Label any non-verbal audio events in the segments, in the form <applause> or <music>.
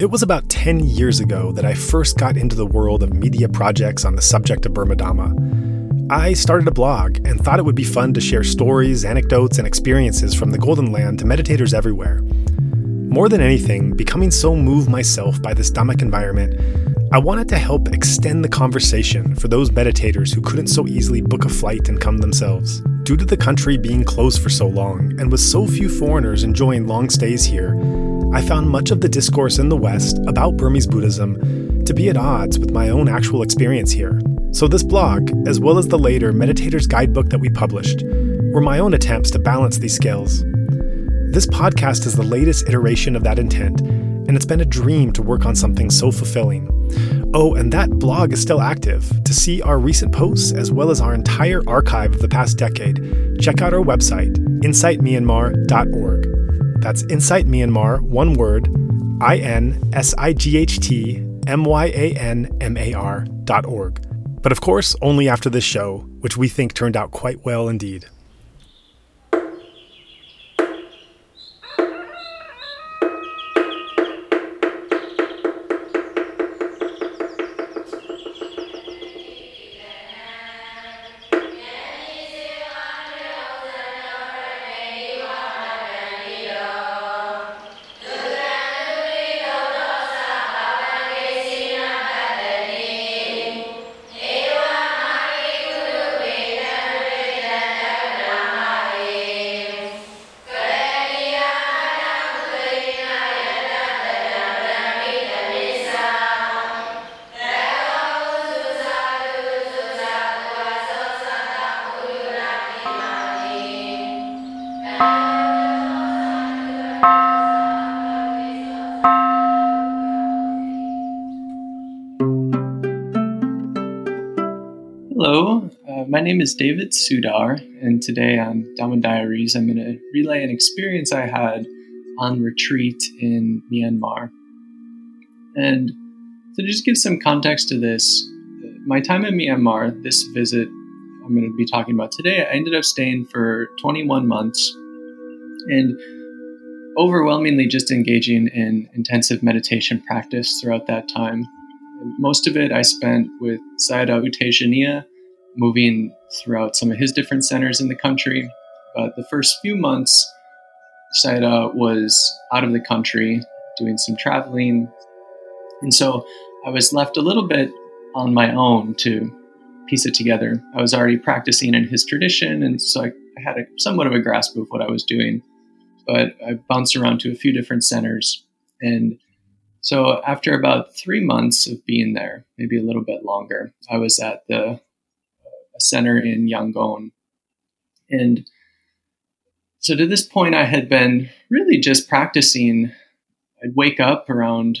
It was about 10 years ago that I first got into the world of media projects on the subject of Burma Dhamma. I started a blog and thought it would be fun to share stories, anecdotes, and experiences from the Golden Land to meditators everywhere. More than anything, becoming so moved myself by this Dhammic environment, I wanted to help extend the conversation for those meditators who couldn't so easily book a flight and come themselves. Due to the country being closed for so long, and with so few foreigners enjoying long stays here, I found much of the discourse in the West about Burmese Buddhism to be at odds with my own actual experience here. So, this blog, as well as the later Meditator's Guidebook that we published, were my own attempts to balance these scales. This podcast is the latest iteration of that intent, and it's been a dream to work on something so fulfilling. Oh, and that blog is still active. To see our recent posts as well as our entire archive of the past decade, check out our website, insightmyanmar.org. That's Insight Myanmar, one word, I N S I G H T M Y A N M A R dot org. But of course, only after this show, which we think turned out quite well indeed. Name is David Sudar, and today on Dhamma Diaries, I'm going to relay an experience I had on retreat in Myanmar. And to just give some context to this, my time in Myanmar, this visit I'm going to be talking about today, I ended up staying for 21 months and overwhelmingly just engaging in intensive meditation practice throughout that time. Most of it I spent with Sayadaw U Tejaniya moving throughout some of his different centers in the country. But the first few months, Sayadaw was out of the country doing some traveling. And so I was left a little bit on my own to piece it together. I was already practicing in his tradition, and so I, had a, somewhat of a grasp of what I was doing. But I bounced around to a few different centers. And so after about three months of being there, maybe a little bit longer, I was at the center in Yangon. And so to this point, I had been really just practicing. I'd wake up around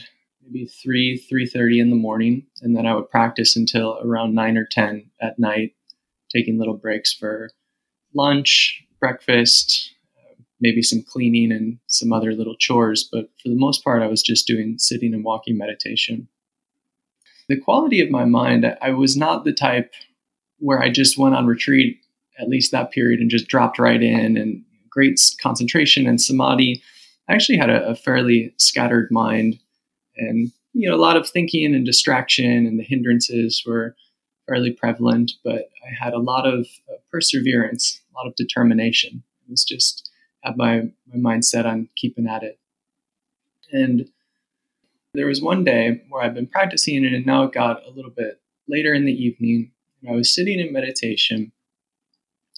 maybe 3 3.30 in the morning and then i would practice until around 9 or 10 at night taking little breaks for lunch breakfast maybe some cleaning and some other little chores but for the most part i was just doing sitting and walking meditation the quality of my mind i was not the type where I just went on retreat at least that period and just dropped right in and great concentration and samadhi. I actually had a, a fairly scattered mind and you know a lot of thinking and distraction and the hindrances were fairly prevalent but i had a lot of uh, perseverance a lot of determination it was just had my, my mindset on keeping at it and there was one day where i've been practicing it and now it got a little bit later in the evening I was sitting in meditation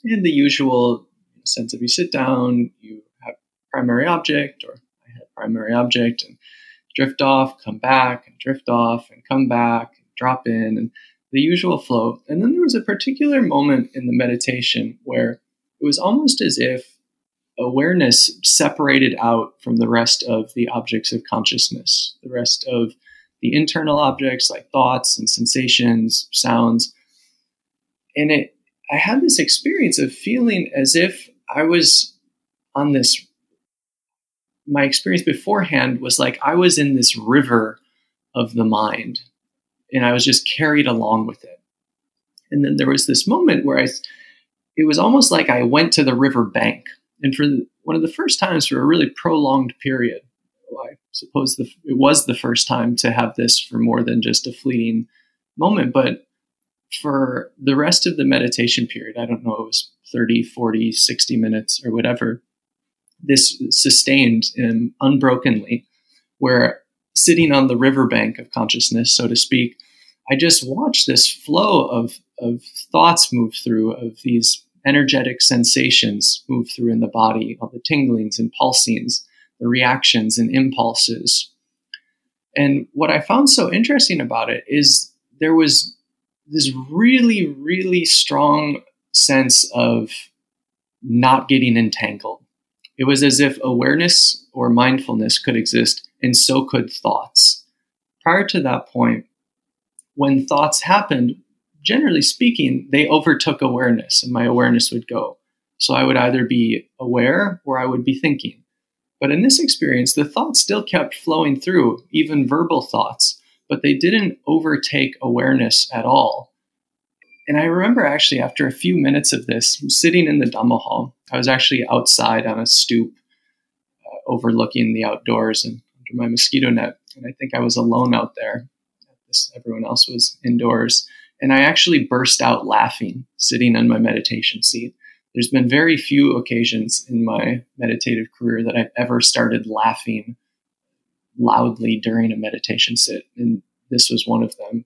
in the usual sense of you sit down, you have primary object, or I had primary object, and drift off, come back, and drift off, and come back, and drop in, and the usual flow. And then there was a particular moment in the meditation where it was almost as if awareness separated out from the rest of the objects of consciousness, the rest of the internal objects like thoughts and sensations, sounds and it I had this experience of feeling as if I was on this my experience beforehand was like I was in this river of the mind and I was just carried along with it. And then there was this moment where I it was almost like I went to the river bank and for one of the first times for a really prolonged period I suppose the, it was the first time to have this for more than just a fleeting moment. But for the rest of the meditation period, I don't know, it was 30, 40, 60 minutes or whatever, this sustained and unbrokenly, where sitting on the riverbank of consciousness, so to speak, I just watched this flow of, of thoughts move through, of these energetic sensations move through in the body, all the tinglings and pulsings, the reactions and impulses. And what I found so interesting about it is there was this really, really strong sense of not getting entangled. It was as if awareness or mindfulness could exist, and so could thoughts. Prior to that point, when thoughts happened, generally speaking, they overtook awareness, and my awareness would go. So I would either be aware or I would be thinking. But in this experience, the thoughts still kept flowing through, even verbal thoughts, but they didn't overtake awareness at all. And I remember actually after a few minutes of this, sitting in the Dhamma hall, I was actually outside on a stoop uh, overlooking the outdoors and under my mosquito net. And I think I was alone out there. Everyone else was indoors. And I actually burst out laughing sitting on my meditation seat. There's been very few occasions in my meditative career that I've ever started laughing loudly during a meditation sit. And this was one of them.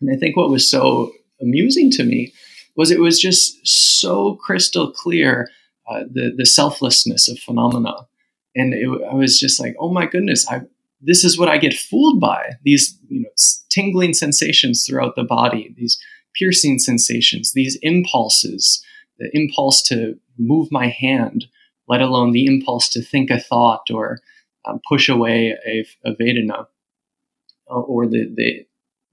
And I think what was so amusing to me was it was just so crystal clear uh, the the selflessness of phenomena, and it, I was just like, oh my goodness, I this is what I get fooled by these you know tingling sensations throughout the body, these piercing sensations, these impulses, the impulse to move my hand, let alone the impulse to think a thought or um, push away a, a Vedana, uh, or the, the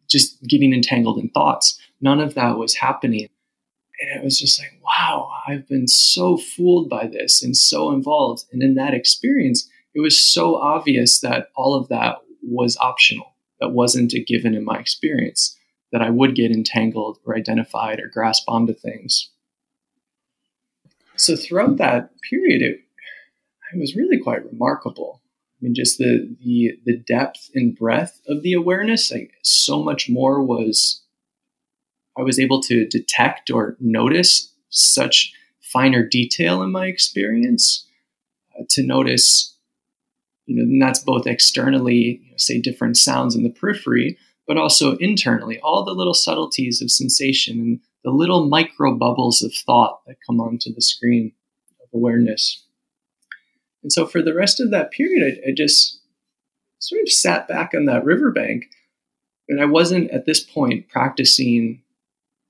just getting entangled in thoughts. None of that was happening. And it was just like, wow, I've been so fooled by this and so involved. And in that experience, it was so obvious that all of that was optional, that wasn't a given in my experience, that I would get entangled or identified or grasp onto things. So throughout that period, it, it was really quite remarkable. Mean, just the the the depth and breadth of the awareness. Like so much more was I was able to detect or notice such finer detail in my experience. Uh, to notice, you know, and that's both externally, you know, say different sounds in the periphery, but also internally, all the little subtleties of sensation and the little micro bubbles of thought that come onto the screen of awareness. And so for the rest of that period, I, I just sort of sat back on that riverbank. And I wasn't at this point practicing,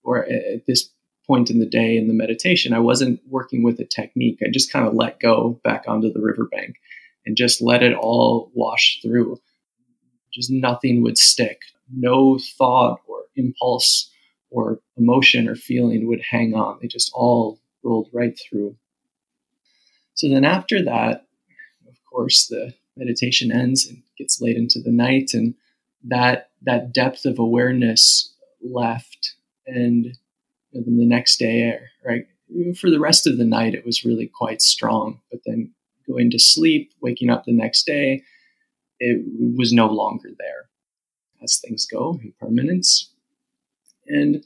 or at this point in the day in the meditation, I wasn't working with a technique. I just kind of let go back onto the riverbank and just let it all wash through. Just nothing would stick. No thought or impulse or emotion or feeling would hang on. They just all rolled right through. So then after that, of course, the meditation ends and gets late into the night, and that that depth of awareness left. And then the next day, right, for the rest of the night, it was really quite strong. But then going to sleep, waking up the next day, it was no longer there, as things go, impermanence. And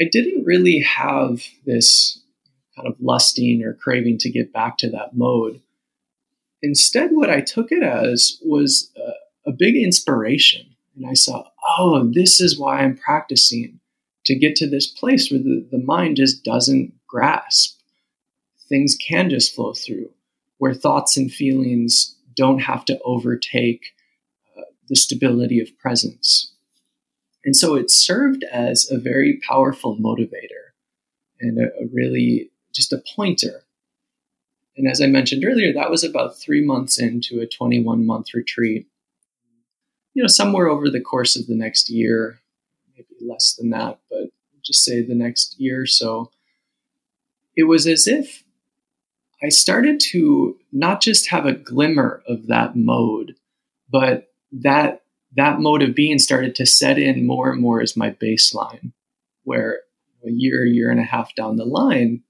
I didn't really have this kind of lusting or craving to get back to that mode. Instead, what I took it as was a, a big inspiration. And I saw, oh, this is why I'm practicing to get to this place where the, the mind just doesn't grasp. Things can just flow through, where thoughts and feelings don't have to overtake uh, the stability of presence. And so it served as a very powerful motivator and a, a really just a pointer. And as I mentioned earlier, that was about three months into a 21 month retreat. You know, somewhere over the course of the next year, maybe less than that, but just say the next year or so, it was as if I started to not just have a glimmer of that mode, but that that mode of being started to set in more and more as my baseline, where a year, year and a half down the line,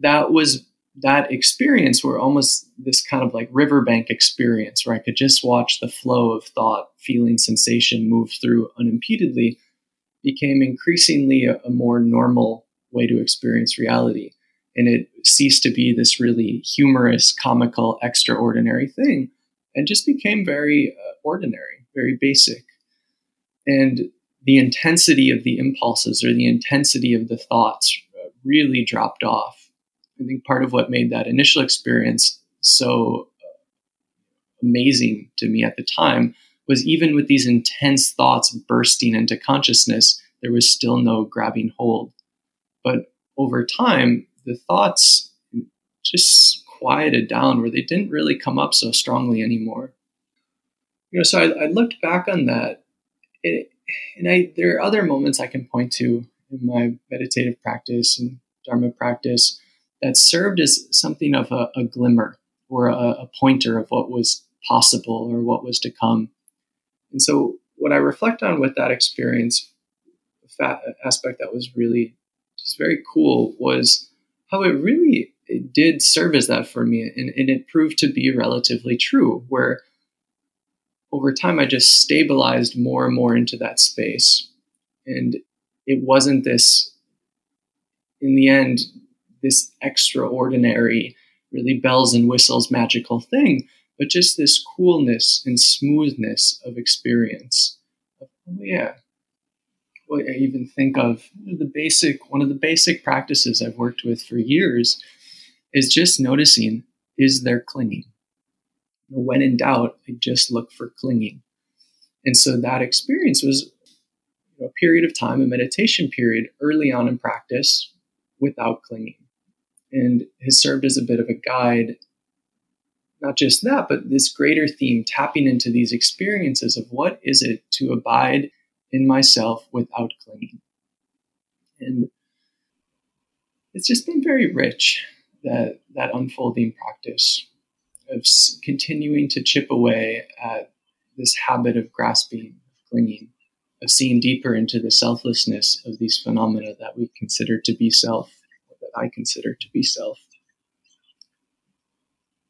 that was that experience where almost this kind of like riverbank experience where I could just watch the flow of thought, feeling, sensation move through unimpededly became increasingly a, a more normal way to experience reality. And it ceased to be this really humorous, comical, extraordinary thing and just became very uh, ordinary, very basic. And the intensity of the impulses or the intensity of the thoughts uh, really dropped off I think part of what made that initial experience so amazing to me at the time was even with these intense thoughts bursting into consciousness, there was still no grabbing hold. But over time, the thoughts just quieted down where they didn't really come up so strongly anymore. You know, so I, I looked back on that, it, and I, there are other moments I can point to in my meditative practice and Dharma practice that served as something of a, a glimmer or a, a, pointer of what was possible or what was to come. And so, what I reflect on with that experience, aspect that was really just very cool, was how it really it did serve as that for me, and, and it proved to be relatively true. Where over time, I just stabilized more and more into that space, and it wasn't this. In the end, this extraordinary, really bells and whistles magical thing, but just this coolness and smoothness of experience. Oh, yeah. Well, I even think of the basic, one of the basic practices I've worked with for years is just noticing is there clinging? When in doubt, I just look for clinging. And so that experience was a period of time, a meditation period early on in practice without clinging and has served as a bit of a guide. Not just that, but this greater theme, tapping into these experiences of what is it to abide in myself without clinging. And it's just been very rich, that, that unfolding practice of continuing to chip away at this habit of grasping, of clinging, of seeing deeper into the selflessness of these phenomena that we consider to be self that I consider to be self.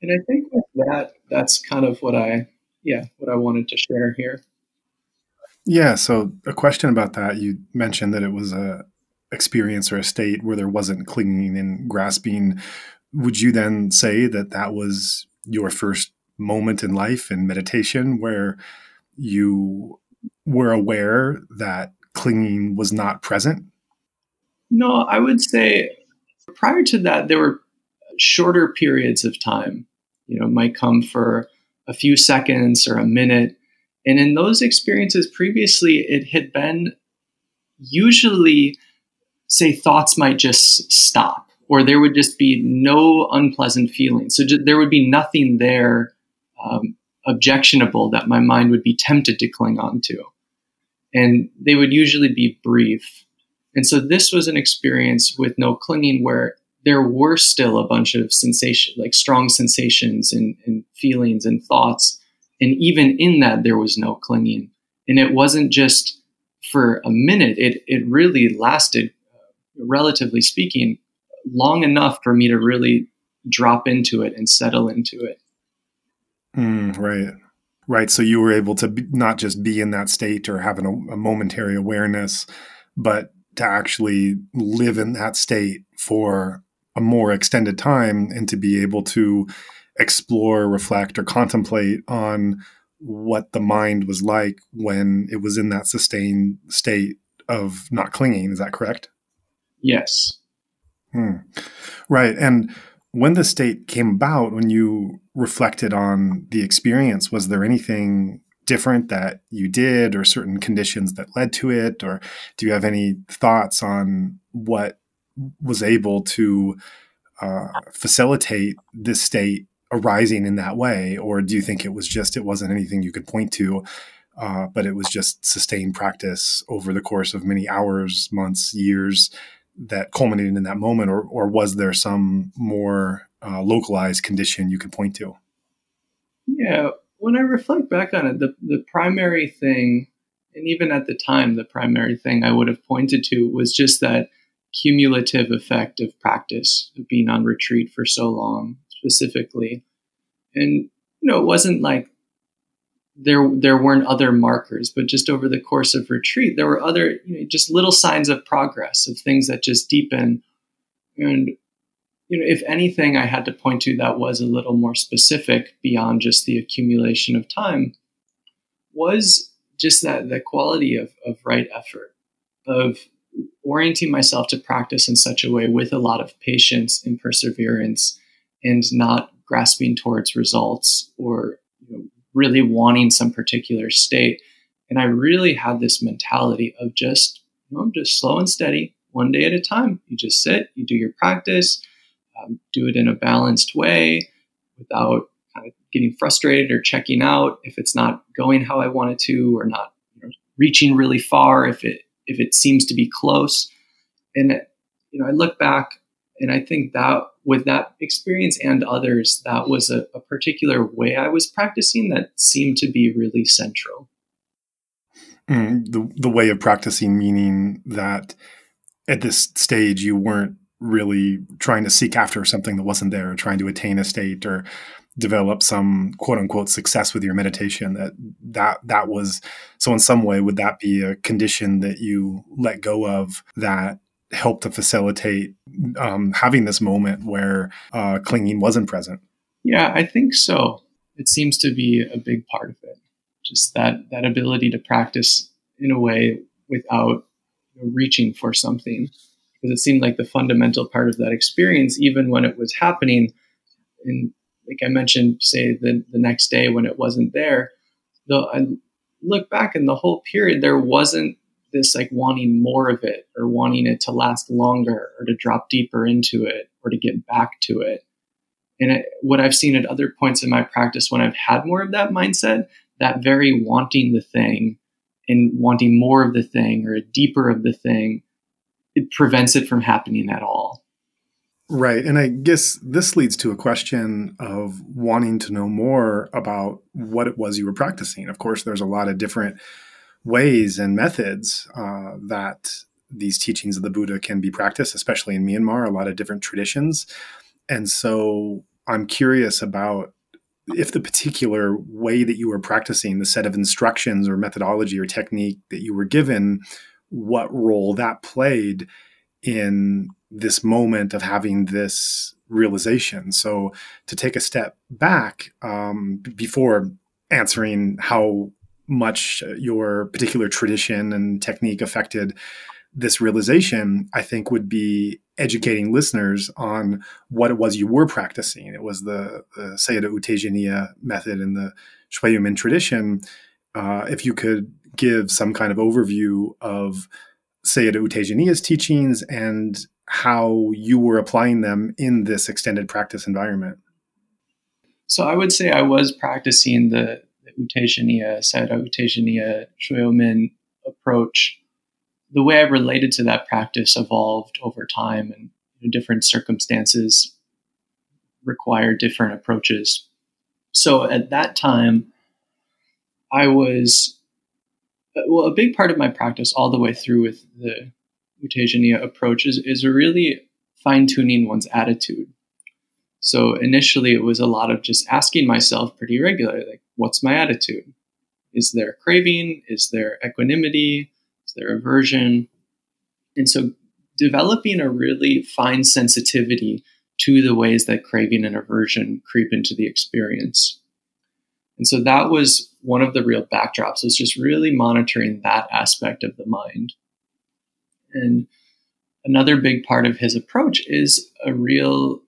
And I think with that, that's kind of what I, yeah, what I wanted to share here. Yeah. So a question about that. You mentioned that it was a experience or a state where there wasn't clinging and grasping. Would you then say that that was your first moment in life in meditation where you were aware that clinging was not present? No, I would say Prior to that, there were shorter periods of time. You know, might come for a few seconds or a minute. And in those experiences previously, it had been usually, say, thoughts might just stop, or there would just be no unpleasant feelings. So there would be nothing there um, objectionable that my mind would be tempted to cling on to. And they would usually be brief. And so this was an experience with no clinging where there were still a bunch of sensation, like strong sensations and, and feelings and thoughts. And even in that, there was no clinging. And it wasn't just for a minute, it, it really lasted, uh, relatively speaking, long enough for me to really drop into it and settle into it. Mm, right. Right. So you were able to be, not just be in that state or having a, a momentary awareness, but to actually live in that state for a more extended time and to be able to explore, reflect, or contemplate on what the mind was like when it was in that sustained state of not clinging. Is that correct? Yes. Hmm. Right. And when the state came about, when you reflected on the experience, was there anything different that you did or certain conditions that led to it? Or do you have any thoughts on what was able to uh, facilitate this state arising in that way? Or do you think it was just, it wasn't anything you could point to? Uh, but it was just sustained practice over the course of many hours, months, years that culminated in that moment, or, or was there some more uh, localized condition you could point to? Yeah, when I reflect back on it, the, the primary thing, and even at the time, the primary thing I would have pointed to was just that cumulative effect of practice of being on retreat for so long specifically. And you know it wasn't like there there weren't other markers but just over the course of retreat there were other you know, just little signs of progress of things that just deepen. And you know if anything i had to point to that was a little more specific beyond just the accumulation of time was just that the quality of, of right effort of orienting myself to practice in such a way with a lot of patience and perseverance and not grasping towards results or you know, really wanting some particular state. And I really had this mentality of just, you know, just slow and steady, one day at a time. You just sit, you do your practice, um, do it in a balanced way without kind of getting frustrated or checking out if it's not going how I wanted to or not you know, reaching really far if it if it seems to be close. And you know, I look back and I think that with that experience and others, that was a, a particular way I was practicing that seemed to be really central. Mm, the the way of practicing meaning that at this stage you weren't really trying to seek after something that wasn't there, trying to attain a state or develop some quote unquote success with your meditation that that that was so in some way would that be a condition that you let go of that helped to facilitate um, having this moment where uh, clinging wasn't present? Yeah i think so. It seems to be a big part of it. Just that that ability to practice in a way without reaching for something because it seemed like the fundamental part of that experience even when it was happening And like I mentioned, say the, the next day when it wasn't there, though I look back in the whole period, there wasn't this like wanting more of it or wanting it to last longer or to drop deeper into it or to get back to it. And it, what I've seen at other points in my practice when I've had more of that mindset, that very wanting the thing and wanting more of the thing or a deeper of the thing, it prevents it from happening at all. Right. And I guess this leads to a question of wanting to know more about what it was you were practicing. Of course, there's a lot of different ways and methods uh, that these teachings of the Buddha can be practiced, especially in Myanmar, a lot of different traditions. And so I'm curious about if the particular way that you were practicing, the set of instructions or methodology or technique that you were given, what role that played in this moment of having this realization. So to take a step back um, before answering how much your particular tradition and technique affected this realization, I think would be educating listeners on what it was you were practicing. It was the, the Sayadaw U Tejaniya method in the Shwe tradition. Uh, if you could give some kind of overview of U Tejaniya's teachings and how you were applying them in this extended practice environment. So I would say I was practicing the, the U Tejaniya, Sayadaw U Shwe Oo Min approach. The way I related to that practice evolved over time and different circumstances require different approaches. So at that time, I was Uh, well, a big part of my practice all the way through with the Tejaniya approach is, is really fine tuning one's attitude. So initially, it was a lot of just asking myself pretty regularly, like, what's my attitude? Is there craving? Is there equanimity? Is there aversion? And so developing a really fine sensitivity to the ways that craving and aversion creep into the experience. And so that was one of the real backdrops was just really monitoring that aspect of the mind. And another big part of his approach is a real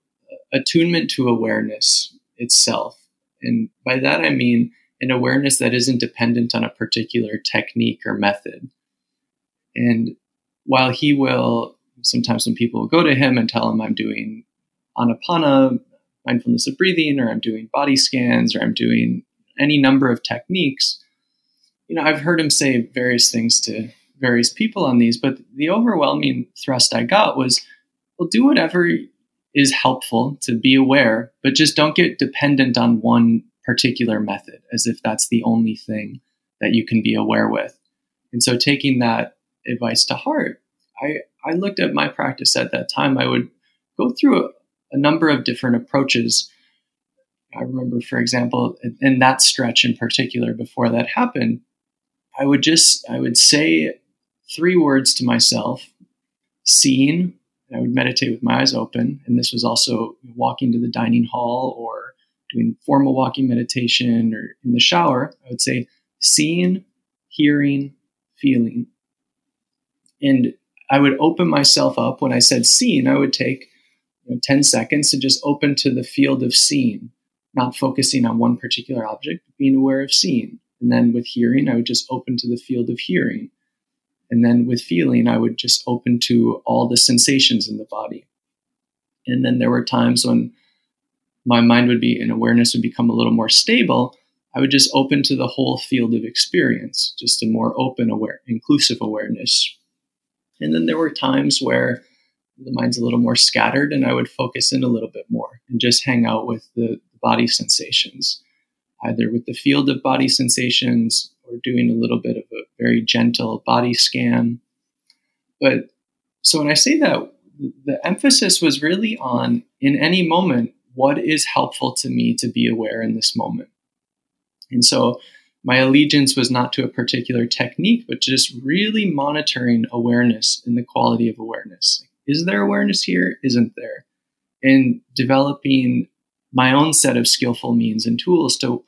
attunement to awareness itself. And by that I mean an awareness that isn't dependent on a particular technique or method. And while he will, sometimes when people go to him and tell him I'm doing anapana, mindfulness of breathing, or I'm doing body scans, or I'm doing any number of techniques, you know, I've heard him say various things to various people on these, but the overwhelming thrust I got was, well, do whatever is helpful to be aware, but just don't get dependent on one particular method as if that's the only thing that you can be aware with. And so taking that advice to heart, I, I looked at my practice at that time, I would go through a, a number of different approaches. I remember, for example, in that stretch in particular, before that happened, I would just I would say three words to myself: seeing. I would meditate with my eyes open, and this was also walking to the dining hall or doing formal walking meditation or in the shower. I would say seeing, hearing, feeling, and I would open myself up when I said seeing. I would take 10 seconds to just open to the field of seeing, not focusing on one particular object, but being aware of seeing. And then with hearing, I would just open to the field of hearing. And then with feeling, I would just open to all the sensations in the body. And then there were times when my mind would be and awareness would become a little more stable. I would just open to the whole field of experience, just a more open, aware, inclusive awareness. And then there were times where the mind's a little more scattered and I would focus in a little bit more and just hang out with the body sensations, either with the field of body sensations or doing a little bit of a very gentle body scan. But so when I say that, the emphasis was really on in any moment, what is helpful to me to be aware in this moment? And so my allegiance was not to a particular technique, but just really monitoring awareness and the quality of awareness. Is there awareness here? Isn't there? And developing my own set of skillful means and tools to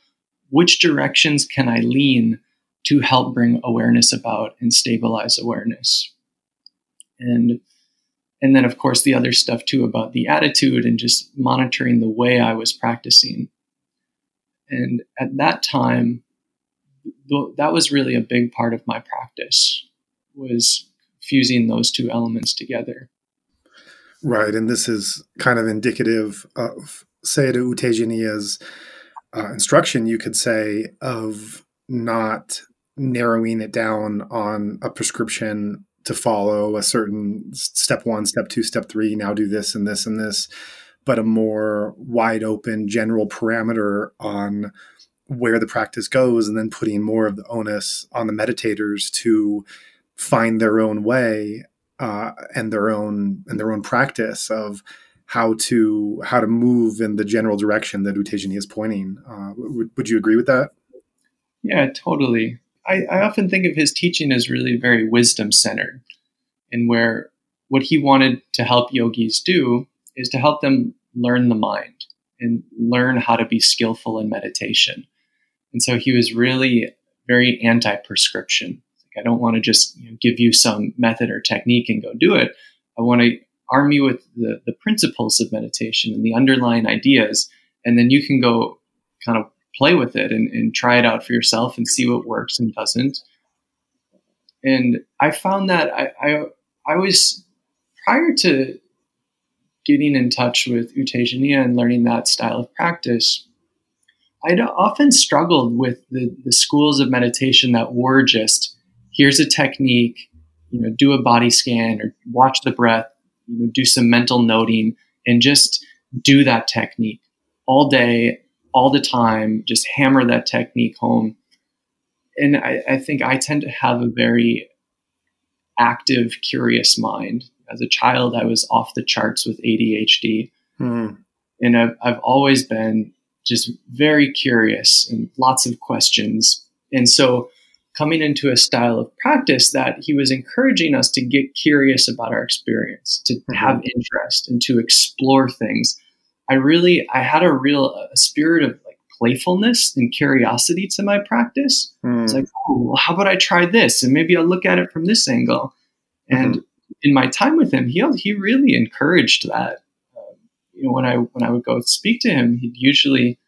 which directions can I lean to help bring awareness about and stabilize awareness. And and then of course the other stuff too about the attitude and just monitoring the way I was practicing. And at that time that was really a big part of my practice was fusing those two elements together. Right, and this is kind of indicative of Sayadaw U Tejaniya's uh, instruction, you could say, of not narrowing it down on a prescription to follow a certain step one, step two, step three, now do this and this and this, but a more wide open general parameter on where the practice goes and then putting more of the onus on the meditators to find their own way uh, and their own and their own practice of how to how to move in the general direction that U Tejaniya is pointing. Uh, would, would you agree with that? Yeah, totally. I, I often think of his teaching as really very wisdom centered, and where what he wanted to help yogis do is to help them learn the mind and learn how to be skillful in meditation. And so he was really very anti prescription. Like, I don't want to just you know, give you some method or technique and go do it. I want to arm you with the, the principles of meditation and the underlying ideas, and then you can go kind of play with it and, and try it out for yourself and see what works and doesn't. And I found that I, I, I was prior to getting in touch with U Tejaniya and learning that style of practice, I'd often struggled with the, the schools of meditation that were just here's a technique, you know, do a body scan or watch the breath, you know, do some mental noting and just do that technique all day all the time, just hammer that technique home. And I, I think I tend to have a very active, curious mind. As a child, I was off the charts with ADHD. Mm. And I've, I've always been just very curious and lots of questions. And so, coming into a style of practice that he was encouraging us to get curious about our experience, to mm-hmm. have interest, and to explore things I really I had a real a spirit of like playfulness and curiosity to my practice. Mm. It's like, oh, well, how about I try this and maybe I'll look at it from this angle. And mm-hmm. in my time with him, he he really encouraged that. Um, you know, when I when I would go speak to him, he'd usually,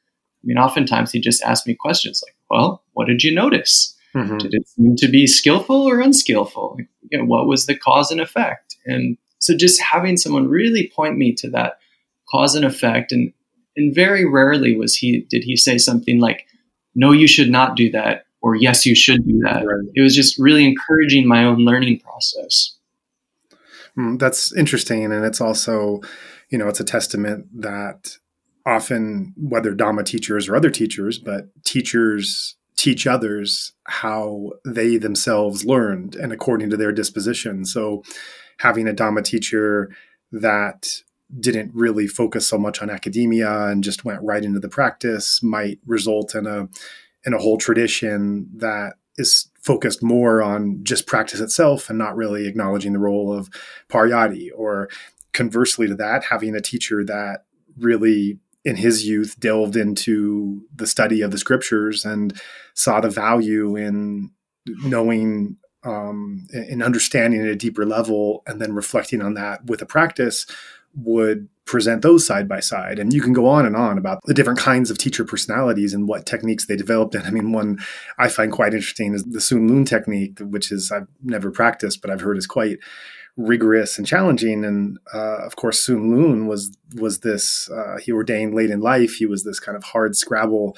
I mean, oftentimes he'd just ask me questions like, "Well, what did you notice? Mm-hmm. Did it seem to be skillful or unskillful? You know, what was the cause and effect?" And so, just having someone really point me to that cause and effect and and very rarely was he did he say something like no you should not do that or yes you should do that right. it was just really encouraging my own learning process mm, that's interesting and it's also you know it's a testament that often whether dhamma teachers or other teachers but teachers teach others how they themselves learned and according to their disposition. So, having a Dhamma teacher that didn't really focus so much on academia and just went right into the practice might result in a in a whole tradition that is focused more on just practice itself and not really acknowledging the role of pariyatti or conversely to that having a teacher that really in his youth delved into the study of the scriptures and saw the value in knowing um, and understanding at a deeper level and then reflecting on that with a practice would present those side by side. And you can go on and on about the different kinds of teacher personalities and what techniques they developed. And I mean, one I find quite interesting is the Sun Lun technique, which is I've never practiced, but I've heard is quite rigorous and challenging. And uh, of course, Sun Lun was was this. Uh, he ordained late in life. He was this kind of hard scrabble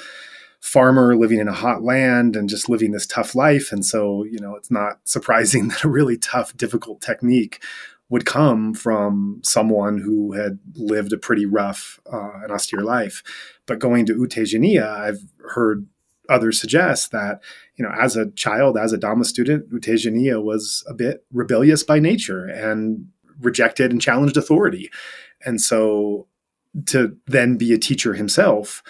farmer living in a hot land and just living this tough life. And so, you know, it's not surprising <laughs> that a really tough, difficult technique would come from someone who had lived a pretty rough uh, and austere life. But going to U Tejaniya, I've heard others suggest that you know as a child as a dhamma student U Tejaniya was a bit rebellious by nature and rejected and challenged authority. And so to then be a teacher himself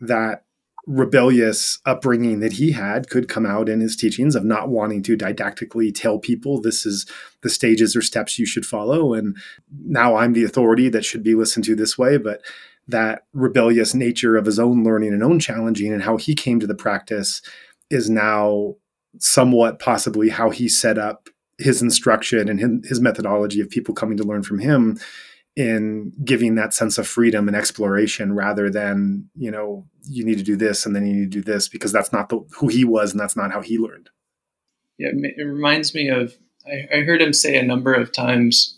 that rebellious upbringing that he had could come out in his teachings of not wanting to didactically tell people this is the stages or steps you should follow and now i'm the authority that should be listened to this way but that rebellious nature of his own learning and own challenging and how he came to the practice is now somewhat possibly how he set up his instruction and his methodology of people coming to learn from him in giving that sense of freedom and exploration rather than you know you need to do this and then you need to do this because that's not the, who he was and that's not how he learned. Yeah it reminds me of I, I heard him say a number of times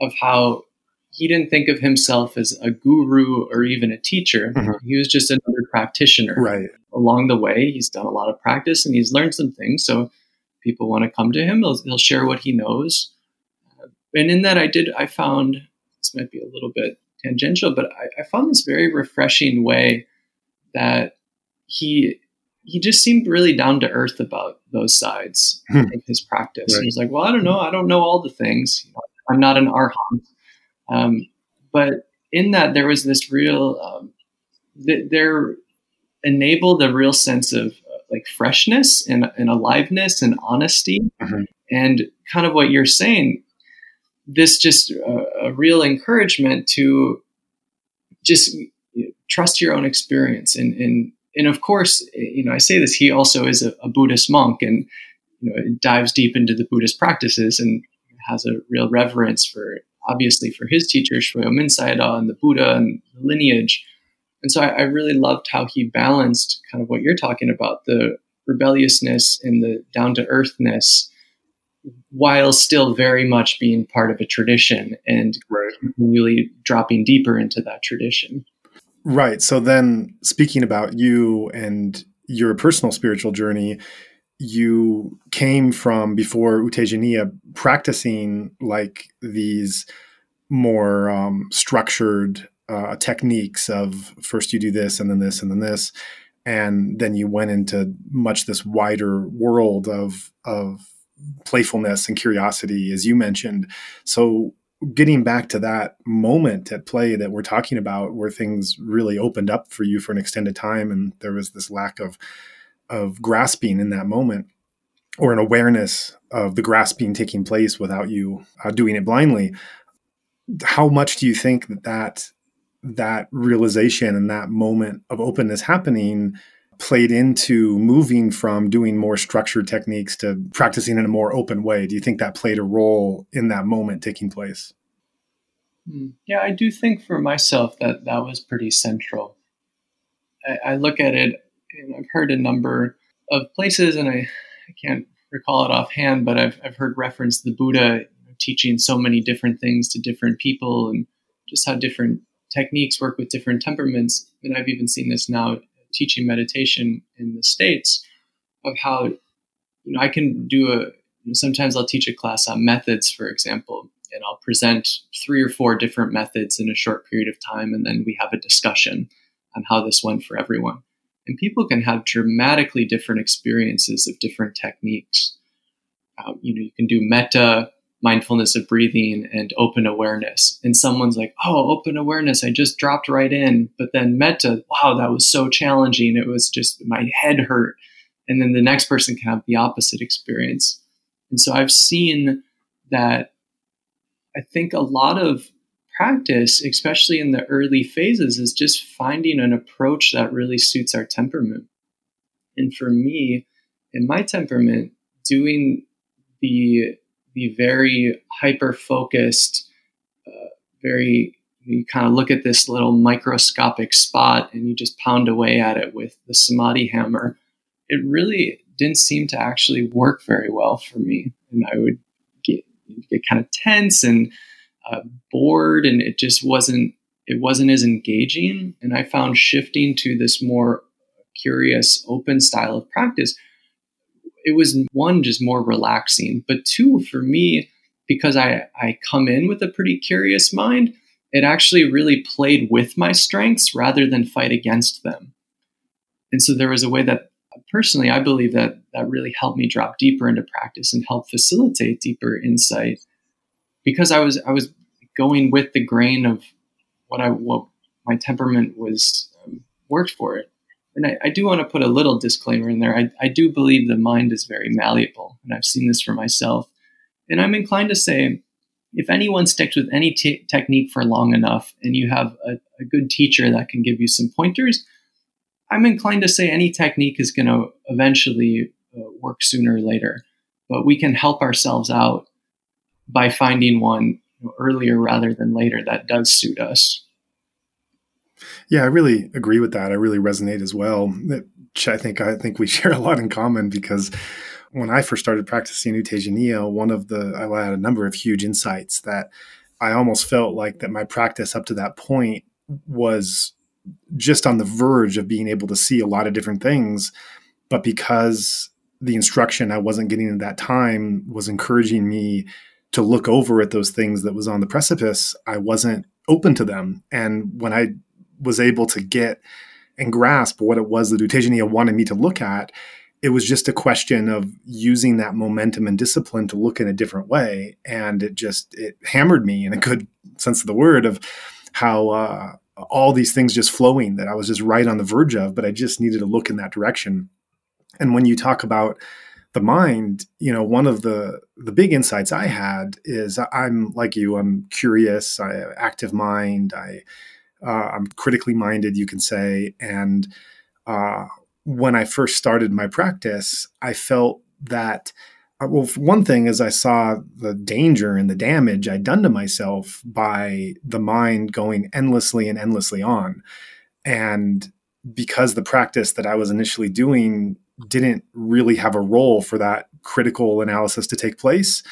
of how he didn't think of himself as a guru or even a teacher. Mm-hmm. He was just another practitioner. Right. Along the way, he's done a lot of practice and he's learned some things. So people want to come to him. He'll, he'll share what he knows. Uh, and in that, I did. I found this might be a little bit tangential, but I, I found this very refreshing way that he he just seemed really down to earth about those sides hmm. of his practice. Right. He was like, "Well, I don't know. I don't know all the things. I'm not an arhat." Um, but in that, there was this real, um, th- there enabled a real sense of uh, like freshness and, and aliveness and honesty. Mm-hmm. And kind of what you're saying, this just uh, a real encouragement to just trust your own experience. And, and, and of course, you know, I say this, he also is a, a Buddhist monk and, you know, dives deep into the Buddhist practices and has a real reverence for obviously for his teacher, Shwe Oo Min Sayadaw and the Buddha and the lineage. And so I, I, really loved how he balanced kind of what you're talking about, the rebelliousness and the down to earthness, while still very much being part of a tradition and right. really dropping deeper into that tradition. Right. So then speaking about you and your personal spiritual journey, you came from before U Tejaniya practicing like these more um, structured uh, techniques of first you do this and then this and then this, and then you went into much this wider world of of playfulness and curiosity, as you mentioned. So getting back to that moment at play that we're talking about, where things really opened up for you for an extended time, and there was this lack of of grasping in that moment or an awareness of the grasping taking place without you uh, doing it blindly how much do you think that, that that realization and that moment of openness happening played into moving from doing more structured techniques to practicing in a more open way? Do you think that played a role in that moment taking place? Hmm. yeah i do think for myself that that was pretty central. I, I look at it and i've heard a number of places and i I can't recall it offhand, but I've, I've heard reference the Buddha teaching so many different things to different people and just how different techniques work with different temperaments. And I've even seen this now teaching meditation in the States of how, you know, I can do a, sometimes I'll teach a class on methods, for example, and I'll present three or four different methods in a short period of time. And then we have a discussion on how this went for everyone. And people can have dramatically different experiences of different techniques. Um, you know, you can do metta mindfulness of breathing and open awareness. And someone's like, oh, open awareness, I just dropped right in. But then metta, wow, that was so challenging. It was just my head hurt. And then the next person can have the opposite experience. And so I've seen that I think a lot of practice, especially in the early phases, is just finding an approach that really suits our temperament. And for me, in my temperament, doing the the very hyper focused, uh, very you kind of look at this little microscopic spot and you just pound away at it with the samadhi hammer. It really didn't seem to actually work very well for me, and I would get get kind of tense and uh, bored, and it just wasn't it wasn't as engaging. And I found shifting to this more curious, open style of practice it was one just more relaxing, but two for me because I I come in with a pretty curious mind, it actually really played with my strengths rather than fight against them. And so there was a way that personally I believe that that really helped me drop deeper into practice and help facilitate deeper insight because I was I was going with the grain of what I what my temperament was um, worked for it and I, I, do want to put a little disclaimer in there. I, I do believe the mind is very malleable, and I've seen this for myself. And I'm inclined to say if anyone sticks with any t- technique for long enough and you have a, a, good teacher that can give you some pointers, I'm inclined to say any technique is going to eventually uh, work sooner or later. But we can help ourselves out by finding one earlier rather than later that does suit us. Yeah, I really agree with that. I really resonate as well. I think I think we <laughs> share a lot in common because when I first started practicing U Tejaniya, one of the I had a number of huge insights that I almost felt like that my practice up to that point was just on the verge of being able to see a lot of different things, but because the instruction I wasn't getting at that time was encouraging me to look over at those things that was on the precipice, I wasn't open to them. And when I was able to get and grasp what it was that U wanted me to look at, it was just a question of using that momentum and discipline to look in a different way. And it just it hammered me in a good sense of the word of how uh, all these things just flowing that I was just right on the verge of, but I just needed to look in that direction. And when you talk about the mind, you know, one of the the big insights I had is I'm like you, I'm curious, I have active mind, I uh, I'm critically minded, you can say. And uh, when I first started my practice, I felt that, uh, well, one thing is I saw the danger and the damage I'd done to myself by the mind going endlessly and endlessly on. And because the practice that I was initially doing didn't really have a role for that critical analysis to take place,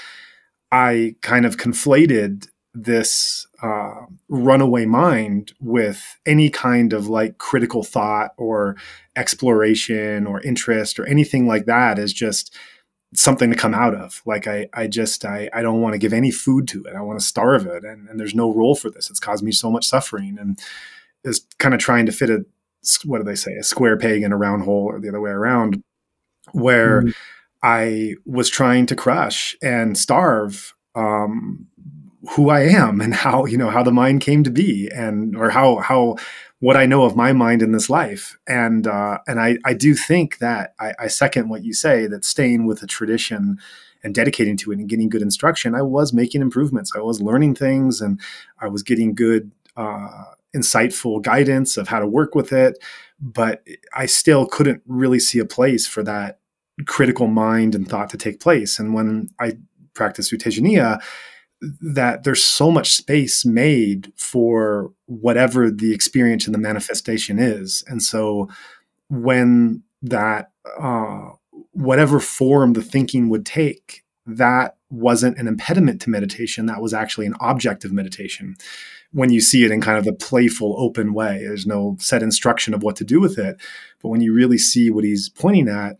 I kind of conflated this uh, runaway mind with any kind of like critical thought or exploration or interest or anything like that as just something to come out of. Like i i just i, I don't want to give any food to it. I want to starve it and, and there's no role for this. It's caused me so much suffering and is kind of trying to fit a what do they say a square peg in a round hole or the other way around where mm. i was trying to crush and starve um, who I am and how you know how the mind came to be and or how how what I know of my mind in this life and uh, and I I do think that I, I second what you say that staying with a tradition and dedicating to it and getting good instruction I was making improvements I was learning things and I was getting good uh, insightful guidance of how to work with it but I still couldn't really see a place for that critical mind and thought to take place and when I practice U Tejaniya that there's so much space made for whatever the experience and the manifestation is. And so when that, uh, whatever form the thinking would take, that wasn't an impediment to meditation. That was actually an object of meditation. When you see it in kind of the playful, open way, there's no set instruction of what to do with it. But when you really see what he's pointing at,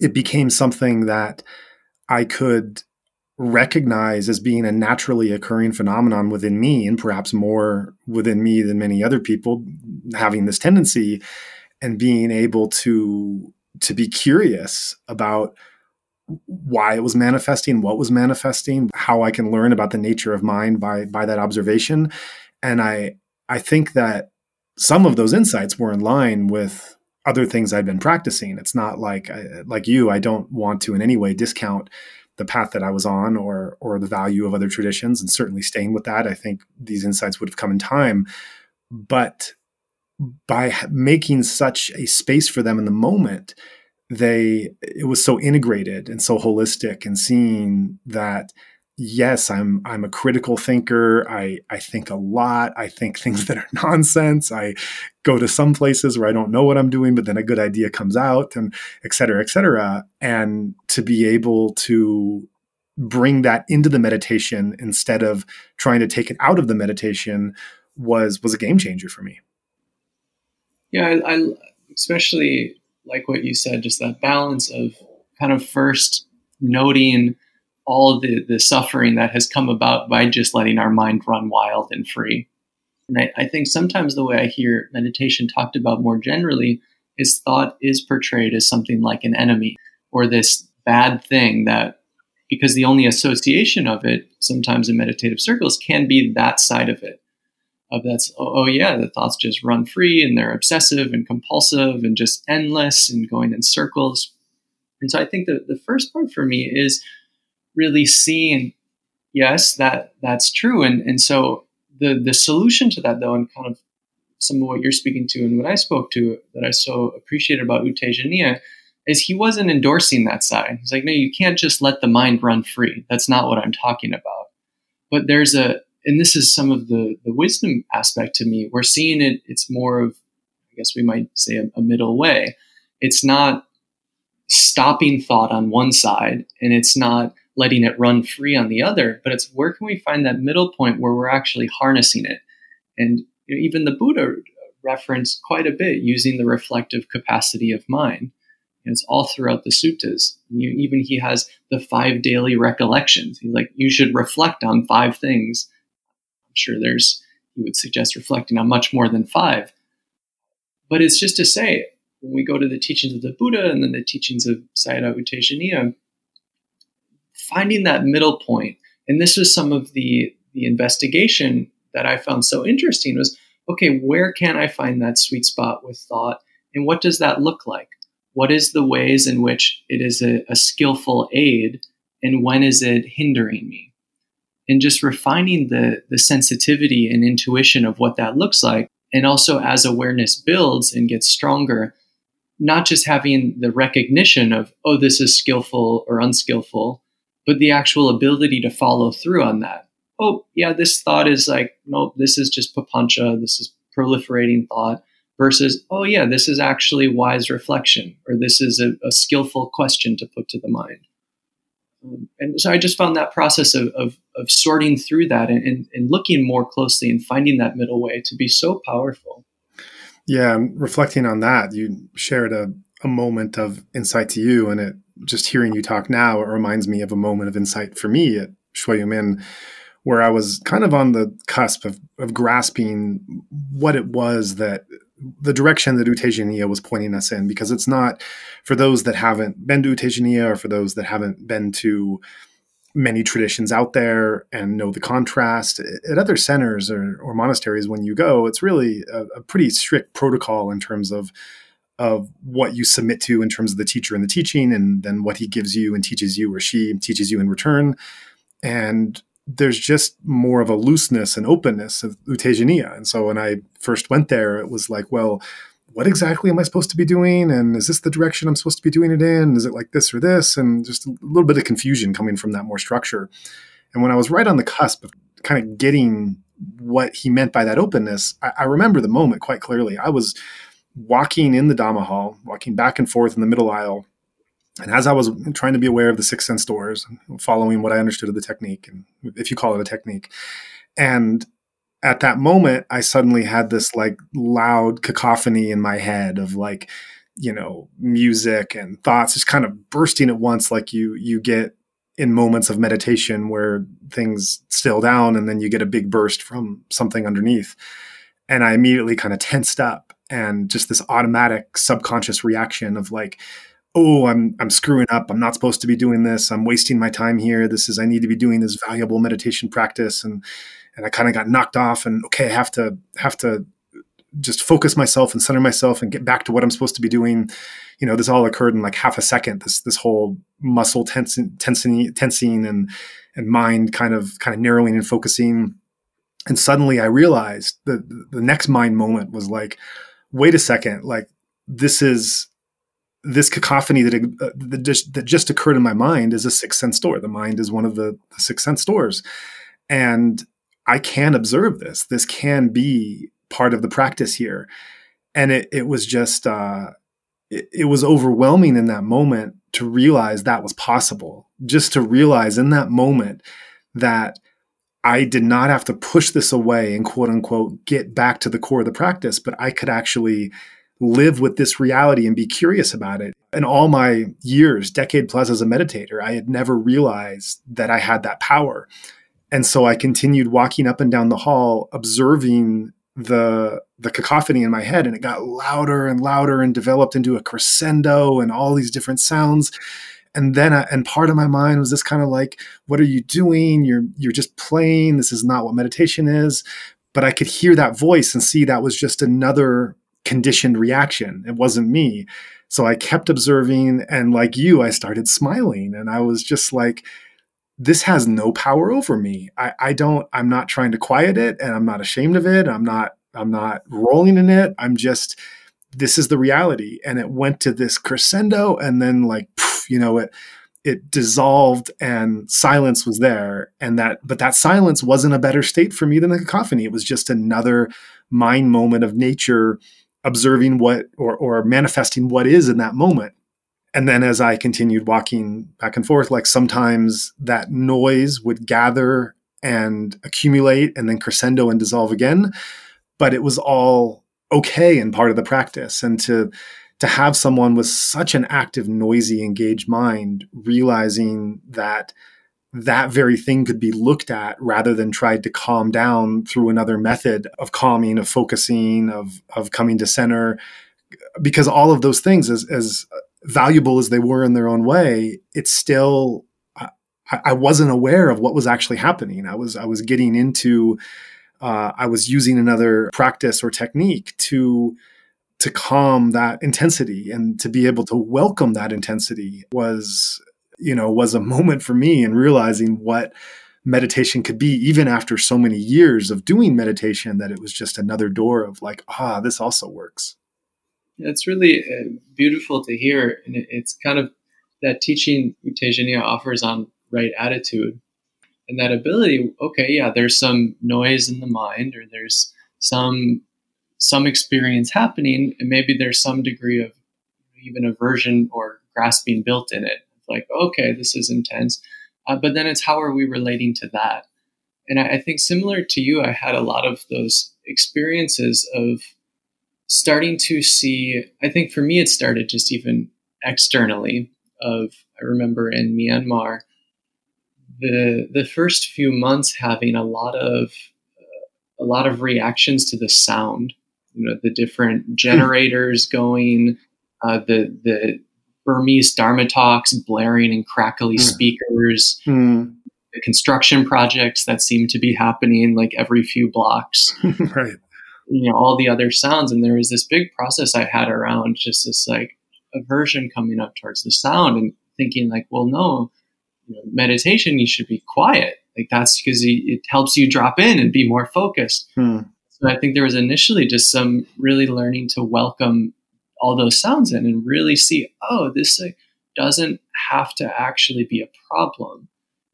it became something that I could recognize as being a naturally occurring phenomenon within me and perhaps more within me than many other people having this tendency and being able to to be curious about why it was manifesting, what was manifesting, how I can learn about the nature of mind by by that observation. And I I think that some of those insights were in line with other things I'd been practicing. It's not like like you, I don't want to in any way discount the path that I was on or or the value of other traditions and certainly staying with that. I think these insights would have come in time. But by making such a space for them in the moment, they it was so integrated and so holistic and seeing that yes i'm i'm a critical thinker. I i think a lot. I think <laughs> things that are nonsense. I go to some places where i don't know what i'm doing but then a good idea comes out and et cetera et cetera. And to be able to bring that into the meditation instead of trying to take it out of the meditation was was a game changer for me. Yeah i, I especially like what you said, just that balance of kind of first noting all the, the suffering that has come about by just letting our mind run wild and free. And I, I think sometimes the way I hear meditation talked about more generally is thought is portrayed as something like an enemy or this bad thing that because the only association of it sometimes in meditative circles can be that side of it of that's oh, oh, yeah the thoughts just run free and they're obsessive and compulsive and just endless and going in circles. And so i think that the first part for me is really seeing yes that that's true. And and so the the solution to that though and kind of some of what you're speaking to and what i spoke to that i so appreciated about U Tejaniya is he wasn't endorsing that side. He's like no you can't just let the mind run free. That's not what i'm talking about. But there's a and this is some of the the wisdom aspect to me. We're seeing it. It's more of, I guess we might say, a, a middle way. It's not stopping thought on one side, and it's not letting it run free on the other. But it's where can we find that middle point where we're actually harnessing it? And you know, even the Buddha referenced quite a bit using the reflective capacity of mind. It's all throughout the suttas. You, even he has the five daily recollections. He's like, you should reflect on five things I'm sure there's, he would suggest reflecting on much more than five. But it's just to say, when we go to the teachings of the Buddha and then the teachings of Sayadaw U finding that middle point, and this was some of the, the investigation that I found so interesting was, okay, where can I find that sweet spot with thought? And what does that look like? What is the ways in which it is a, a skillful aid? And when is it hindering me? And just refining the the sensitivity and intuition of what that looks like. And also as awareness builds and gets stronger not just having the recognition of oh this is skillful or unskillful but the actual ability to follow through on that. Oh yeah this thought is like no this is just papancha this is proliferating thought versus oh yeah this is actually wise reflection or this is a, a skillful question to put to the mind um, and so I just found that process of, of, of sorting through that and, and, and, looking more closely and finding that middle way to be so powerful. Yeah, reflecting on that, you shared a, a moment of insight to you, and it just hearing you talk now, it reminds me of a moment of insight for me at Shwe Oo Min, where I was kind of on the cusp of, of grasping what it was that the direction that U Tejaniya was pointing us in, because it's not for those that haven't been to U Tejaniya or for those that haven't been to many traditions out there and know the contrast. At other centers or, or monasteries when you go it's really a, a, pretty strict protocol in terms of of what you submit to in terms of the teacher and the teaching and then what he gives you and teaches you or she teaches you in return. And there's just more of a looseness and openness of U Tejaniya. And so when I first went there, it was like, well, what exactly am I supposed to be doing? And is this the direction I'm supposed to be doing it in? Is it like this or this? And just a little bit of confusion coming from that more structure. And when I was right on the cusp of kind of getting what he meant by that openness, I, I remember the moment quite clearly. I was walking in the Dhamma hall, walking back and forth in the middle aisle, and as I was trying to be aware of the six sense doors, following what I understood of the technique, and if you call it a technique, and at that moment, I suddenly had this like loud cacophony in my head of like, you know, music and thoughts just kind of bursting at once, like you you get in moments of meditation where things still down, and then you get a big burst from something underneath, and I immediately kind of tensed up and just this automatic subconscious reaction of like, oh, I'm I'm screwing up. I'm not supposed to be doing this. I'm wasting my time here. This is I need to be doing this valuable meditation practice and and I kind of got knocked off and okay, I have to have to just focus myself and center myself and get back to what I'm supposed to be doing. You know, this all occurred in like half a second. This this whole muscle tensing, tensing, tensing, and and mind kind of kind of narrowing and focusing. And suddenly, I realized that the next mind moment was like, wait a second, like this is this cacophony that, uh, that just that just occurred in my mind is a sixth sense door. The mind is one of the, the sixth sense doors, and I can observe this. This can be part of the practice here. And it, it was just, uh, it, it was overwhelming in that moment to realize that was possible. Just to realize in that moment that I did not have to push this away and quote unquote get back to the core of the practice, but I could actually live with this reality and be curious about it. In all my years, decade plus as a meditator, I had never realized that I had that power. And so I continued walking up and down the hall, observing the the cacophony in my head and it got louder and louder and developed into a crescendo and all these different sounds and then I, and part of my mind was this kind of like what are you doing you're you're just playing this is not what meditation is but i could hear that voice and see that was just another conditioned reaction it wasn't me so i kept observing and like you i started smiling and i was just like this has no power over me. I, I don't, I'm not trying to quiet it and I'm not ashamed of it. I'm not, I'm not rolling in it. I'm just, this is the reality. And it went to this crescendo and then like, poof, you know, it, it dissolved and silence was there. And that, but that silence wasn't a better state for me than the cacophony. It was just another mind moment of nature observing what or, or manifesting what is in that moment and then as I continued walking back and forth, like sometimes that noise would gather and accumulate and then crescendo and dissolve again. But it was all okay and part of the practice. And to to have someone with such an active, noisy, engaged mind realizing that that very thing could be looked at rather than tried to calm down through another method of calming, of focusing, of of coming to center. Because all of those things, as, as valuable as they were in their own way, it's still I, I wasn't aware of what was actually happening. I was I was getting into uh, I was using another practice or technique to to calm that intensity and to be able to welcome that intensity was you know was a moment for me in realizing what meditation could be even after so many years of doing meditation that it was just another door of like ah this also works it's really uh, beautiful to hear. And it's kind of that teaching U Tejaniya offers on right attitude and that ability. Okay, yeah, there's some noise in the mind or there's some some experience happening and maybe there's some degree of even aversion or grasping built in it like okay this is intense uh, but then it's how are we relating to that and I, I think similar to you i had a lot of those experiences of starting to see, I think for me, it started just even externally. Of I remember in Myanmar, the the first few months having a lot of uh, a lot of reactions to the sound. You know, the different hmm. generators going, uh, the the Burmese Dharma talks blaring in crackly mm. speakers. Mm. The construction projects that seem to be happening like every few blocks. <laughs> right you know all the other sounds and there was this big process i had around just this like aversion coming up towards the sound and thinking like well no you know, meditation you should be quiet like that's because it helps you drop in and be more focused hmm. so i think there was initially just some really learning to welcome all those sounds in and really see oh this doesn't have to actually be a problem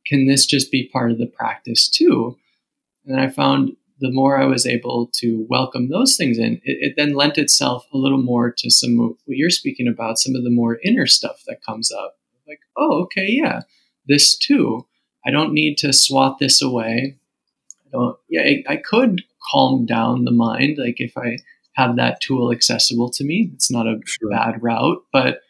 can this just be part of the practice too and i found the more I was able to welcome those things in, it, it, then lent itself a little more to some what you're speaking about, some of the more inner stuff that comes up. Like, oh, okay, yeah, this too. I don't need to swat this away. I don't. Yeah, I, I could calm down the mind, like if I have that tool accessible to me. It's not a sure. bad route, but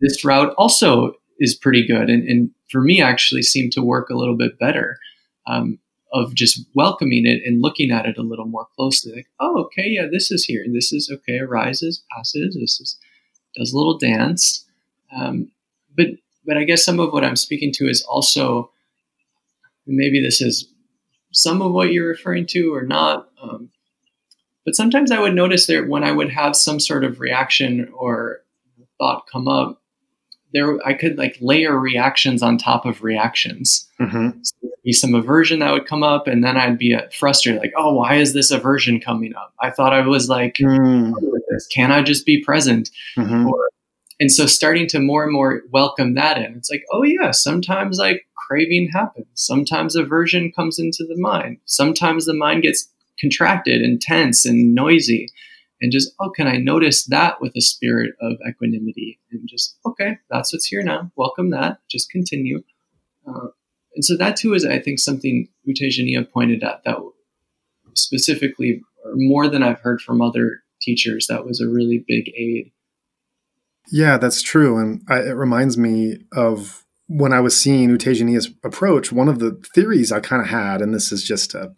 this route also is pretty good, and, and for me, actually seemed to work a little bit better. Um, of just welcoming it and looking at it a little more closely. Like, oh, okay, yeah, this is here. This is okay. Arises, passes. This is does a little dance. Um, but but I guess some of what I'm speaking to is also maybe this is some of what you're referring to or not. Um, but sometimes I would notice that when I would have some sort of reaction or thought come up, there I could like layer reactions on top of reactions. Mm-hmm. So be some aversion that would come up, and then I'd be uh, frustrated, like, "Oh, why is this aversion coming up? I thought I was like, mm. can I just be present?" Mm-hmm. Or, and so starting to more and more welcome that in. It's like, oh yeah, sometimes like craving happens. Sometimes aversion comes into the mind. Sometimes the mind gets contracted and tense and noisy. And just oh can i notice that with a spirit of equanimity? And just okay that's what's here now. Welcome that. Just continue. Uh, and so that too is i think something U Tejaniya pointed at that specifically or more than i've heard from other teachers that was a really big aid. Yeah that's true. And I, it reminds me of when I was seeing U approach, one of the theories I kind of had, and this is just a,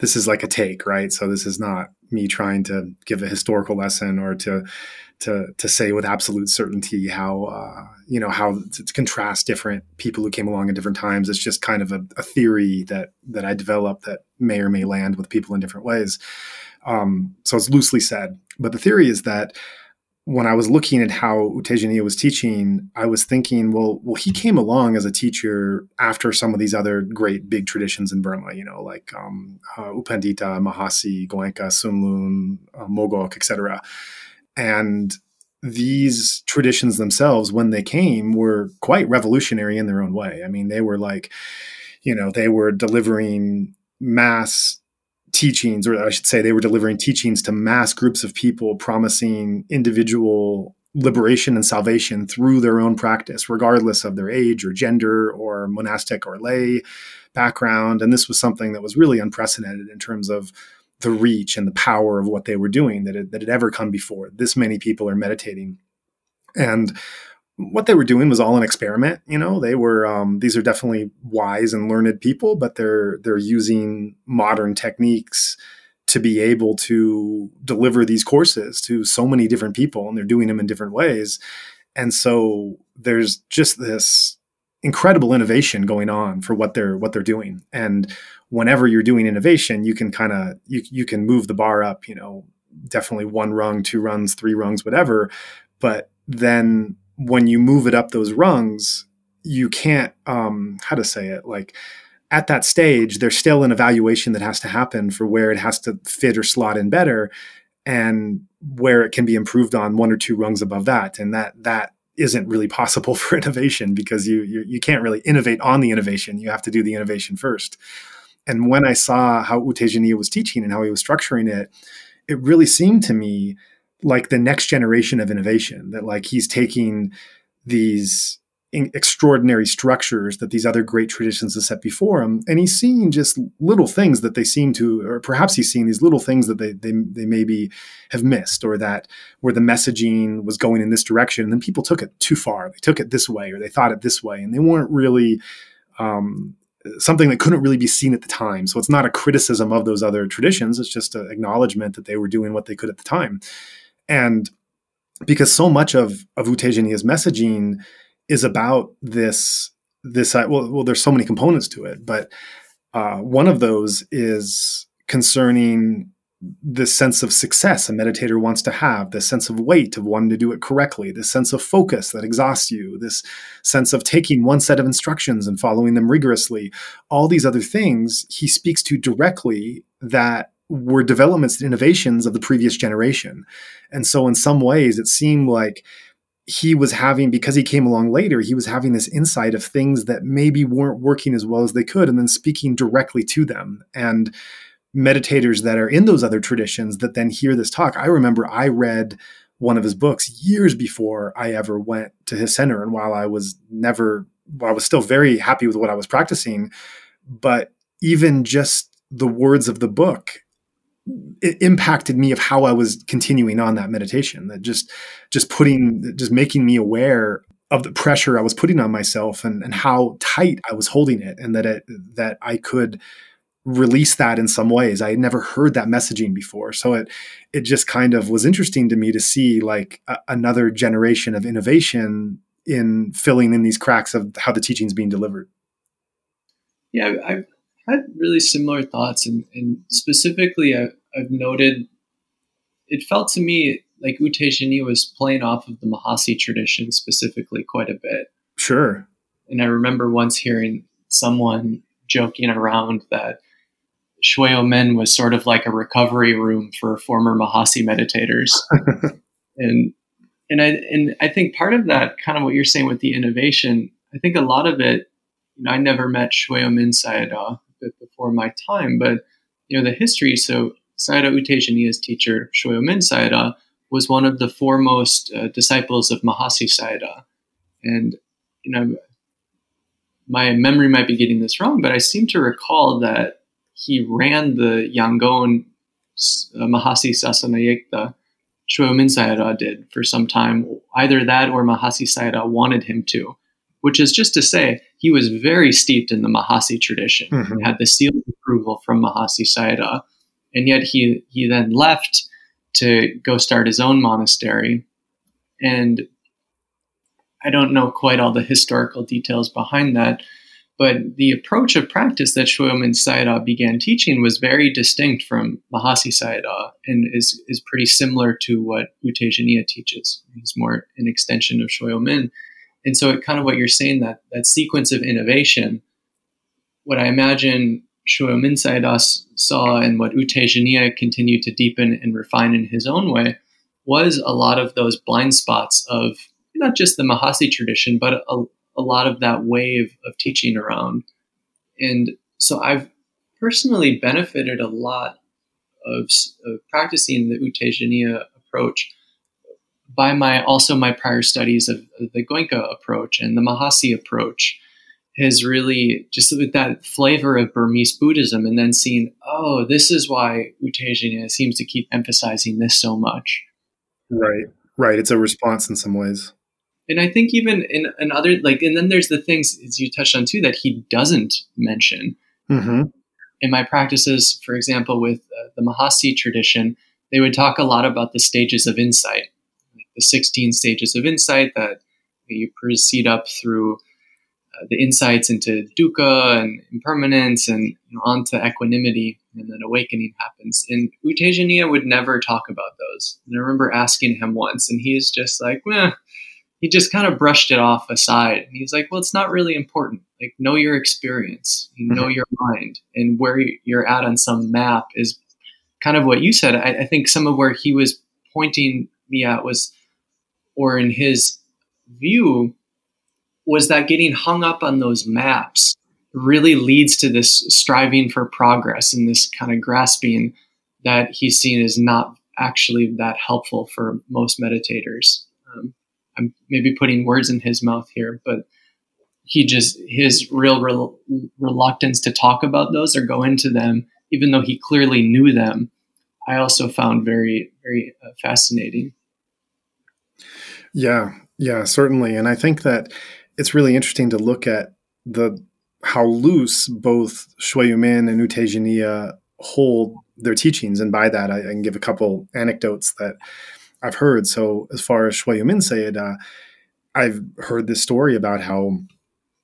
this is like a take, right? So this is not me trying to give a historical lesson or to to to say with absolute certainty how uh, you know how to, to, contrast different people who came along at different times. It's just kind of a, a, theory that that I developed that may or may land with people in different ways. Um, so it's loosely said, but the theory is that when I was looking at how U Tejaniya was teaching, I was thinking, well, well, he came along as a teacher after some of these other great big traditions in Burma, you know, like um, uh, U Pandita, Mahasi, Goenka, Sun Lun, uh, Mogok, etc. And these traditions themselves, when they came, were quite revolutionary in their own way. I mean, they were like, you know, they were delivering mass teachings, or I should say, they were delivering teachings to mass groups of people, promising individual liberation and salvation through their own practice, regardless of their age or gender or monastic or lay background. And this was something that was really unprecedented in terms of the reach and the power of what they were doing that had, that had ever come before. This many people are meditating. And what they were doing was all an experiment. You know, they were um, these are definitely wise and learned people, but they're they're using modern techniques to be able to deliver these courses to so many different people, and they're doing them in different ways. And so there's just this incredible innovation going on for what they're what they're doing. And whenever you're doing innovation, you can kind of you you can move the bar up. You know, definitely one rung, two rungs, three rungs, whatever. But then when you move it up those rungs, you can't um, how to say it like at that stage there's still an evaluation that has to happen for where it has to fit or slot in better and where it can be improved on one or two rungs above that. And that that isn't really possible <laughs> for innovation because you, you you, can't really innovate on the innovation. You have to do the innovation first. And when i saw how U Tejaniya was teaching and how he was structuring it it really seemed to me like the next generation of innovation that like he's taking these extraordinary structures that these other great traditions have set before him and he's seeing just little things that they seem to or perhaps he's seeing these little things that they they, they maybe have missed or that where the messaging was going in this direction and then people took it too far. They took it this way or they thought it this way and they weren't really um, something that couldn't really be seen at the time. So it's not a criticism of those other traditions it's just an acknowledgement that they were doing what they could at the time and because so much of of U Tejaniya's messaging is about this this uh, well, well there's so many components to it but uh, one of those is concerning this sense of success a meditator wants to have this sense of weight of wanting to do it correctly this sense of focus that exhausts you this sense of taking one set of instructions and following them rigorously. All these other things he speaks to directly that were developments and innovations of the previous generation. And so, in some ways, it seemed like he was having, because he came along later, he was having this insight of things that maybe weren't working as well as they could, and then speaking directly to them. And meditators that are in those other traditions that then hear this talk. I remember I read one of his books years before I ever went to his center. And while I was never, I was still very happy with what I was practicing, but even just the words of the book it impacted me of how I was continuing on that meditation. That just just putting just making me aware of the pressure I was putting on myself and, and how tight I was holding it, and that it that I could release that in some ways. I had never heard that messaging before. So it it just kind of was interesting to me to see like a, another generation of innovation in filling in these cracks of how the teaching is being delivered. Yeah, I've had really similar thoughts, and, and specifically, I, I've noted it felt to me like U Tejaniya was playing off of the Mahasi tradition specifically quite a bit. Sure. And I remember once hearing someone joking around that Shwe Oo Min was sort of like a recovery room for former Mahasi meditators. <laughs> and and I and I think part of that, kind of what you're saying with the innovation, I think a lot of it, you know, I never met Shwe Oo Min Sayadaw before my time, but you know, the history. So Sayadaw U Tejaniya's teacher, Min Sayadaw, was one of the foremost uh, disciples of Mahasi Sayadaw. And, you know, my memory might be getting this wrong, but I seem to recall that he ran the Yangon uh, Mahasi Sasana Yeiktha Min Sayadaw did for some time. Either that or Mahasi Sayadaw wanted him to, which is just to say he was very steeped in the Mahasi tradition mm-hmm. had the seal of approval from Mahasi Sayadaw. And yet he, he then left to go start his own monastery. And I don't know quite all the historical details behind that, but the approach of practice that Shwe Oo Sayadaw began teaching was very distinct from Mahasi Sayadaw and is, is pretty similar to what U Tejaniya teaches. He's more an extension of Min. And so, it, kind of what you're saying, that, that sequence of innovation, what I imagine Shwe Oo saw and what U Tejaniya continued to deepen and refine in his own way was a lot of those blind spots of not just the Mahasi tradition, but a, a lot of that wave of teaching around. And so I've personally benefited a lot of, of practicing the U Tejaniya approach by my also my prior studies of, the Goenka approach and the Mahasi approach has really just with that flavor of Burmese Buddhism and then seeing, oh, this is why U Tejaniya seems to keep emphasizing this so much. Right, right. It's a response in some ways and I think even in, in other like, and then there's the things as you touched on too that he doesn't mention. Mm-hmm. In my practices, for example, with uh, the Mahasi tradition, they would talk a lot about the stages of insight, the 16 stages of insight that you proceed up through uh, the insights into dukkha and impermanence and you know, onto equanimity, and then awakening happens. And U Tejaniya would never talk about those. And I remember asking him once, and he's just like, "Well." he just kind of brushed it off aside. And he's like, well, it's not really important. Like, know your experience, you know mm-hmm. your mind, and where you're at on some map is kind of what you said. I, I think some of where he was pointing me at was, or in his view, was that getting hung up on those maps really leads to this striving for progress and this kind of grasping that he's seen as not actually that helpful for most meditators. Um, I'm maybe putting words in his mouth here, but he just his real re- reluctance to talk about those or go into them, even though he clearly knew them. I also found very very uh, fascinating. Yeah, yeah, certainly, and I think that it's really interesting to look at the how loose both Shwe Oo Min and U Tejaniya hold their teachings, and by that I, I can give a couple anecdotes that I've heard. So as far as Shwe Oo Min said, uh, I've heard this story about how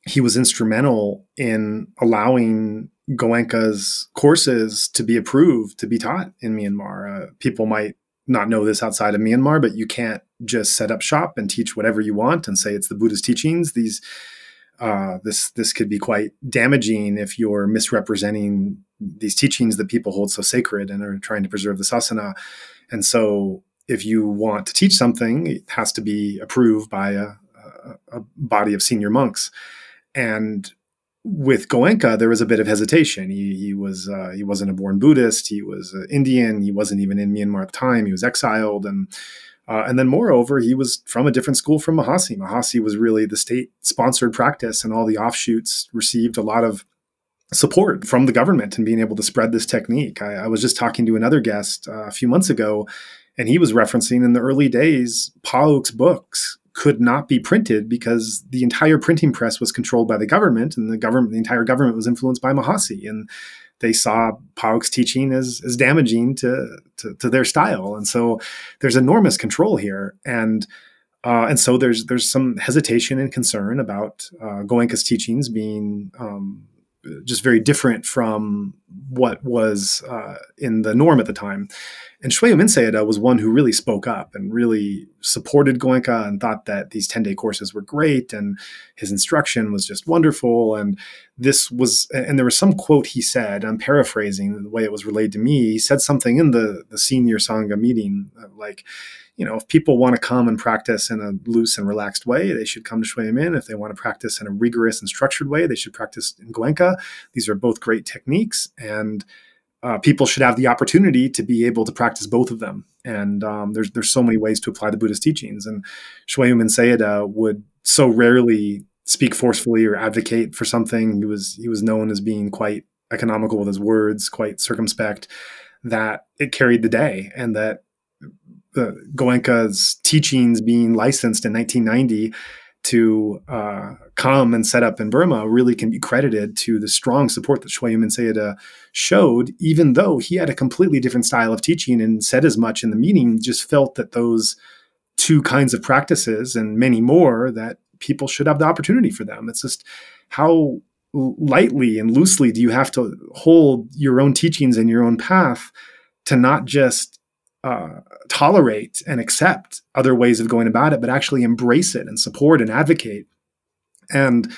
he was instrumental in allowing Goenka's courses to be approved to be taught in Myanmar. Uh, people might not know this outside of Myanmar, but you can't just set up shop and teach whatever you want and say it's the Buddha's teachings. These uh, this this could be quite damaging if you're misrepresenting these teachings that people hold so sacred and are trying to preserve the sasana. And so if you want to teach something, it has to be approved by a, a, a body of senior monks. And with Goenka, there was a bit of hesitation. He, he was uh, he wasn't a born Buddhist. He was uh, Indian. He wasn't even in Myanmar at the time. He was exiled, and uh, and then moreover, he was from a different school from Mahasi. Mahasi was really the state sponsored practice, and all the offshoots received a lot of support from the government and being able to spread this technique. I, I was just talking to another guest uh, a few months ago, and he was referencing in the early days, Pa books could not be printed because the entire printing press was controlled by the government, and the government, the entire government was influenced by Mahasi. And they saw Pa Auk's teaching as, as damaging to, to, to their style. And so there's enormous control here. And uh, and so there's there's some hesitation and concern about uh, Goenka's teachings being um, just very different from what was uh, in the norm at the time. And Shwe Oo Sayadaw was one who really spoke up and really supported Goenka and thought that these 10 day courses were great and his instruction was just wonderful. And this was, and there was some quote he said, I'm paraphrasing the way it was relayed to me. He said something in the, the senior Sangha meeting, like, you know, if people want to come and practice in a loose and relaxed way, they should come to Shwe Min. If they want to practice in a rigorous and structured way, they should practice in Goenka. These are both great techniques, and uh, people should have the opportunity to be able to practice both of them. And um, there's there's so many ways to apply the Buddhist teachings. And Shwe Min Sayadaw would so rarely speak forcefully or advocate for something. He was he was known as being quite economical with his words, quite circumspect. That it carried the day, and that the Goenka's teachings being licensed in 1990 to uh, come and set up in Burma really can be credited to the strong support that Shwe Oo Sayadaw showed, even though he had a completely different style of teaching and said as much in the meeting, just felt that those two kinds of practices and many more that people should have the opportunity for them. It's just how lightly and loosely do you have to hold your own teachings and your own path to not just uh, tolerate and accept other ways of going about it, but actually embrace it and support and advocate. And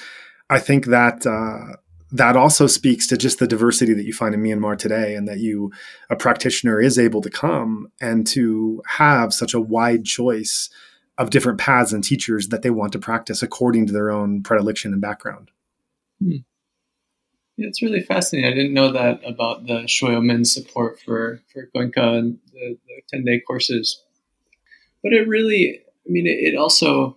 I think that uh, that also speaks to just the diversity that you find in Myanmar today, and that you, a practitioner, is able to come and to have such a wide choice of different paths and teachers that they want to practice according to their own predilection and background. Hmm. Yeah, it's really fascinating. I didn't know that about the Shwe Oo Min support for, for Goenka and the, the 10 day courses. But it really, I mean, it, it, also,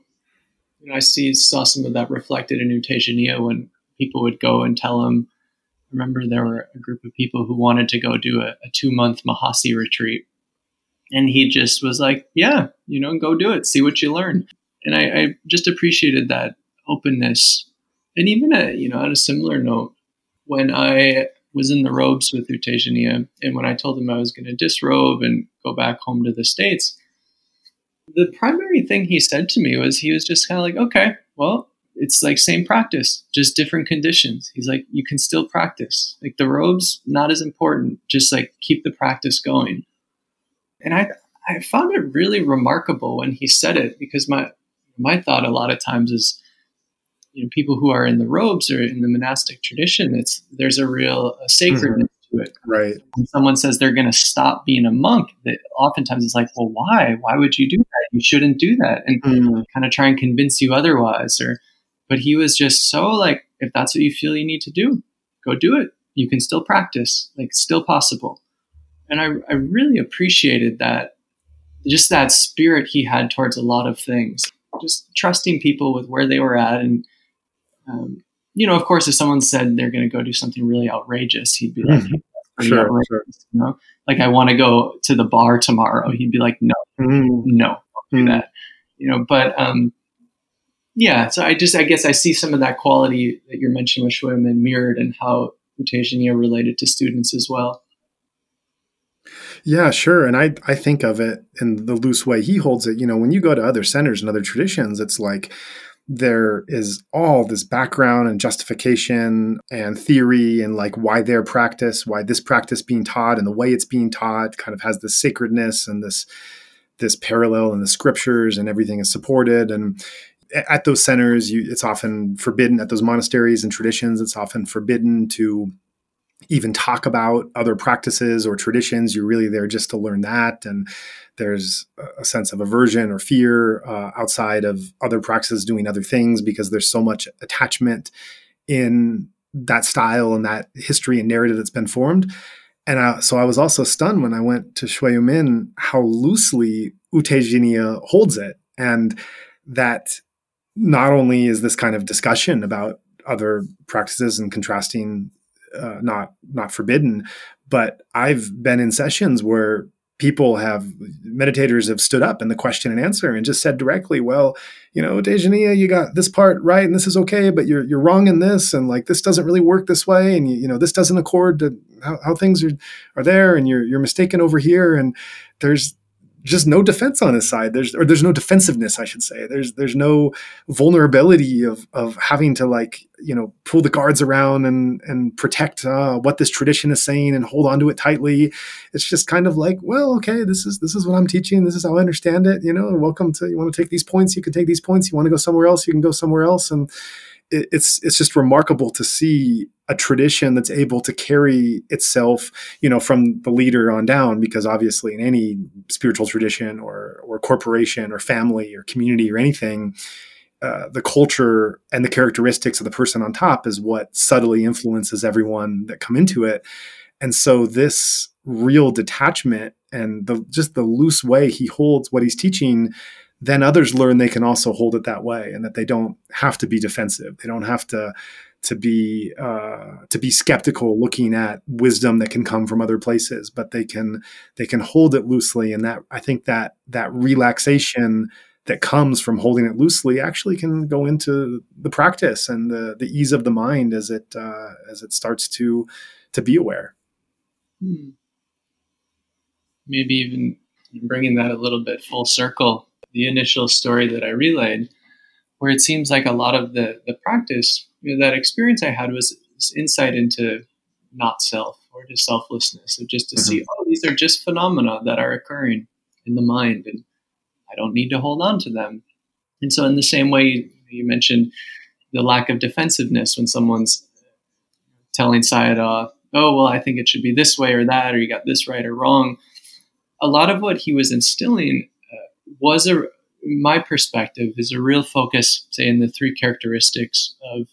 you know, I see, saw some of that reflected in U Tejaniya when people would go and tell him. I remember there were a group of people who wanted to go do a, a two month Mahasi retreat. And he just was like, yeah, you know, go do it, see what you learn. And I, I just appreciated that openness. And even, a, you know, on a similar note, when I was in the robes with U Tejaniya, and when I told him I was going to disrobe and go back home to the States, the primary thing he said to me was he was just kind of like, okay, well, it's like same practice, just different conditions. He's like, you can still practice. Like the robes, not as important. Just like keep the practice going. And I I found it really remarkable when he said it because my my thought a lot of times is you know people who are in the robes or in the monastic tradition it's there's a real a sacredness mm-hmm. to it. Right. When someone says they're going to stop being a monk that oftentimes it's like well why? Why would you do that? You shouldn't do that. And mm-hmm. kind of try and convince you otherwise or but he was just so like if that's what you feel you need to do go do it. You can still practice. Like still possible. And i, I really appreciated that just that spirit he had towards a lot of things. Just trusting people with where they were at and um, you know, of course, if someone said they're going to go do something really outrageous, he'd be like, mm-hmm. sure, sure. You know, like I want to go to the bar tomorrow. He'd be like, no, mm-hmm. no, don't do mm-hmm. that. You know, but um, yeah. So I just, I guess, I see some of that quality that you're mentioning with Shwim and mirrored and how U Tejaniya related to students as well. Yeah, sure. And I I think of it in the loose way he holds it. You know, when you go to other centers and other traditions, it's like there is all this background and justification and theory and like why their practice, why this practice being taught and the way it's being taught kind of has this sacredness and this this parallel in the scriptures and everything is supported. And at those centers you, it's often forbidden at those monasteries and traditions it's often forbidden to even talk about other practices or traditions you're really there just to learn that and there's a sense of aversion or fear uh, outside of other practices doing other things because there's so much attachment in that style and that history and narrative that's been formed. And so I was also stunned when I went to Shwe Oo Min how loosely U Tejaniya holds it. And that not only is this kind of discussion about other practices and contrasting uh, not not forbidden, but I've been in sessions where people have meditators have stood up in the question and answer and just said directly, well, you know, Tejaniya, you got this part right and this is okay, but you're you're wrong in this and like this doesn't really work this way and you, you know this doesn't accord to how, how things are are there and you're you're mistaken over here and there's just no defense on his side. There's or there's no defensiveness, I should say. There's there's no vulnerability of of having to like you know pull the guards around and and protect uh, what this tradition is saying and hold on to it tightly. It's just kind of like, well, okay, this is this is what I'm teaching. This is how I understand it. You know, welcome to. You want to take these points, you can take these points. You want to go somewhere else, you can go somewhere else, and it, it's it's just remarkable to see a tradition that's able to carry itself, you know, from the leader on down, because obviously in any spiritual tradition or or corporation or family or community or anything, uh, the culture and the characteristics of the person on top is what subtly influences everyone that come into it. And so this real detachment and the just the loose way he holds what he's teaching then others learn they can also hold it that way and that they don't have to be defensive they don't have to to be uh, to be skeptical looking at wisdom that can come from other places but they can they can hold it loosely and that i think that that relaxation that comes from holding it loosely actually can go into the practice and the the ease of the mind as it uh, as it starts to to be aware hmm. maybe even bringing that a little bit full circle the initial story that i relayed where it seems like a lot of the the practice you know, that experience I had was, was insight into not self or to selflessness, of just to mm-hmm. see, oh, these are just phenomena that are occurring in the mind, and I don't need to hold on to them. And so, in the same way, you mentioned the lack of defensiveness when someone's telling Sayadaw, oh, well, I think it should be this way or that, or you got this right or wrong. A lot of what he was instilling uh, was a, my perspective, is a real focus, say, in the three characteristics of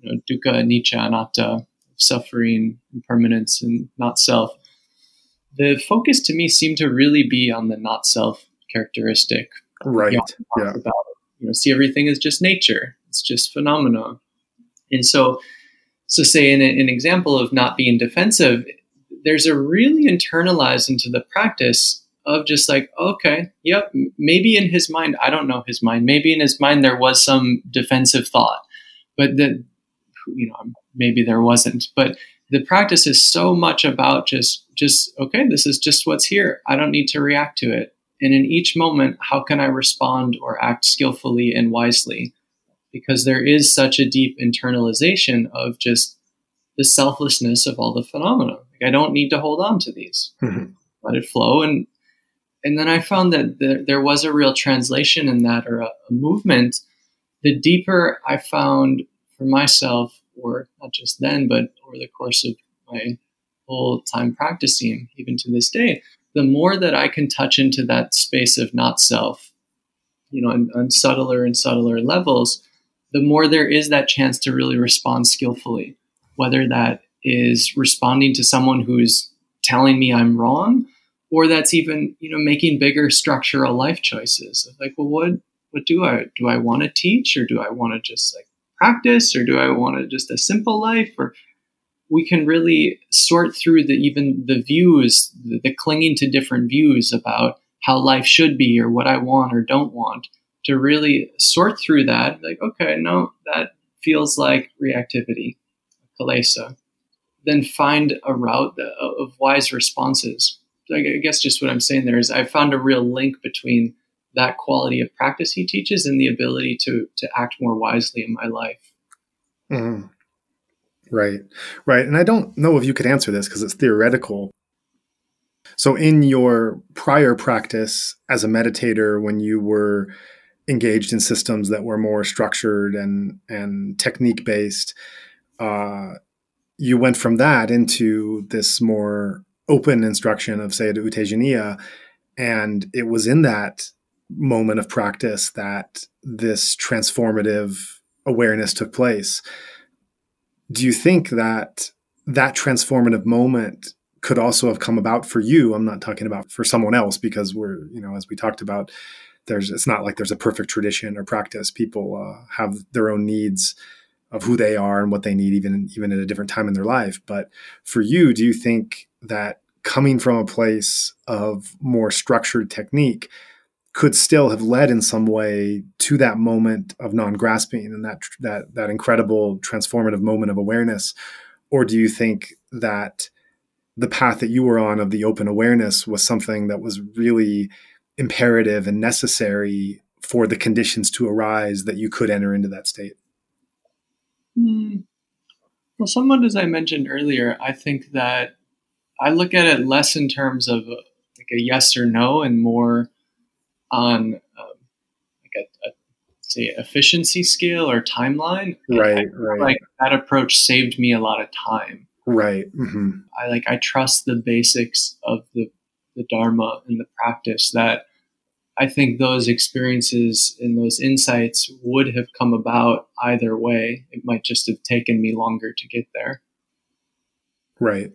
you know, dukkha, anicca, anatta, suffering, impermanence, and not self. The focus to me seemed to really be on the not self characteristic. Right. Yeah. About, you know, see everything as just nature. It's just phenomena. And so, so say in an example of not being defensive, there's a really internalized into the practice of just like, okay, yep, maybe in his mind, I don't know his mind, maybe in his mind there was some defensive thought, but that you know maybe there wasn't but the practice is so much about just just okay this is just what's here i don't need to react to it and in each moment how can i respond or act skillfully and wisely? Because there is such a deep internalization of just the selflessness of all the phenomena. Like i don't need to hold on to these. Mm-hmm. let it flow. And and then i found that there, there was a real translation in that or a, a movement. The deeper i found for myself, or not just then, but over the course of my whole time practicing, even to this day, the more that I can touch into that space of not self, you know, on, on subtler and subtler levels, the more there is that chance to really respond skillfully, whether that is responding to someone who's telling me I'm wrong, or that's even, you know, making bigger structural life choices like, well, what what do I do I want to teach or do I want to just like practice or do I want to just a simple life or we can really sort through the even the views the, the clinging to different views about how life should be or what I want or don't want to really sort through that like okay no that feels like reactivity kilesa then find a route of wise responses I guess just what I'm saying there is I found a real link between that quality of practice he teaches and the ability to to act more wisely in my life. Mm-hmm. Right, right. And I don't know if you could answer this because it's theoretical. So, in your prior practice as a meditator, when you were engaged in systems that were more structured and and technique based, uh, you went from that into this more open instruction of Sayadaw U Tejaniya, and it was in that moment of practice that this transformative awareness took place. Do you think that that transformative moment could also have come about for you? I'm not talking about for someone else because we're, you know, as we talked about, there's it's not like there's a perfect tradition or practice. People uh, have their own needs of who they are and what they need, even even at a different time in their life. But for you, do you think that coming from a place of more structured technique could still have led in some way to that moment of non-grasping and that that that incredible transformative moment of awareness or do you think that the path that you were on of the open awareness was something that was really imperative and necessary for the conditions to arise that you could enter into that state? Mm. Well, somewhat as I mentioned earlier, I think that I look at it less in terms of like a yes or no and more on um, like a, a, say efficiency scale or timeline. Right, right. Like that approach saved me a lot of time. Right. Mm-hmm. I like I trust the basics of the the dharma and the practice that I think those experiences and those insights would have come about either way. It might just have taken me longer to get there. Right.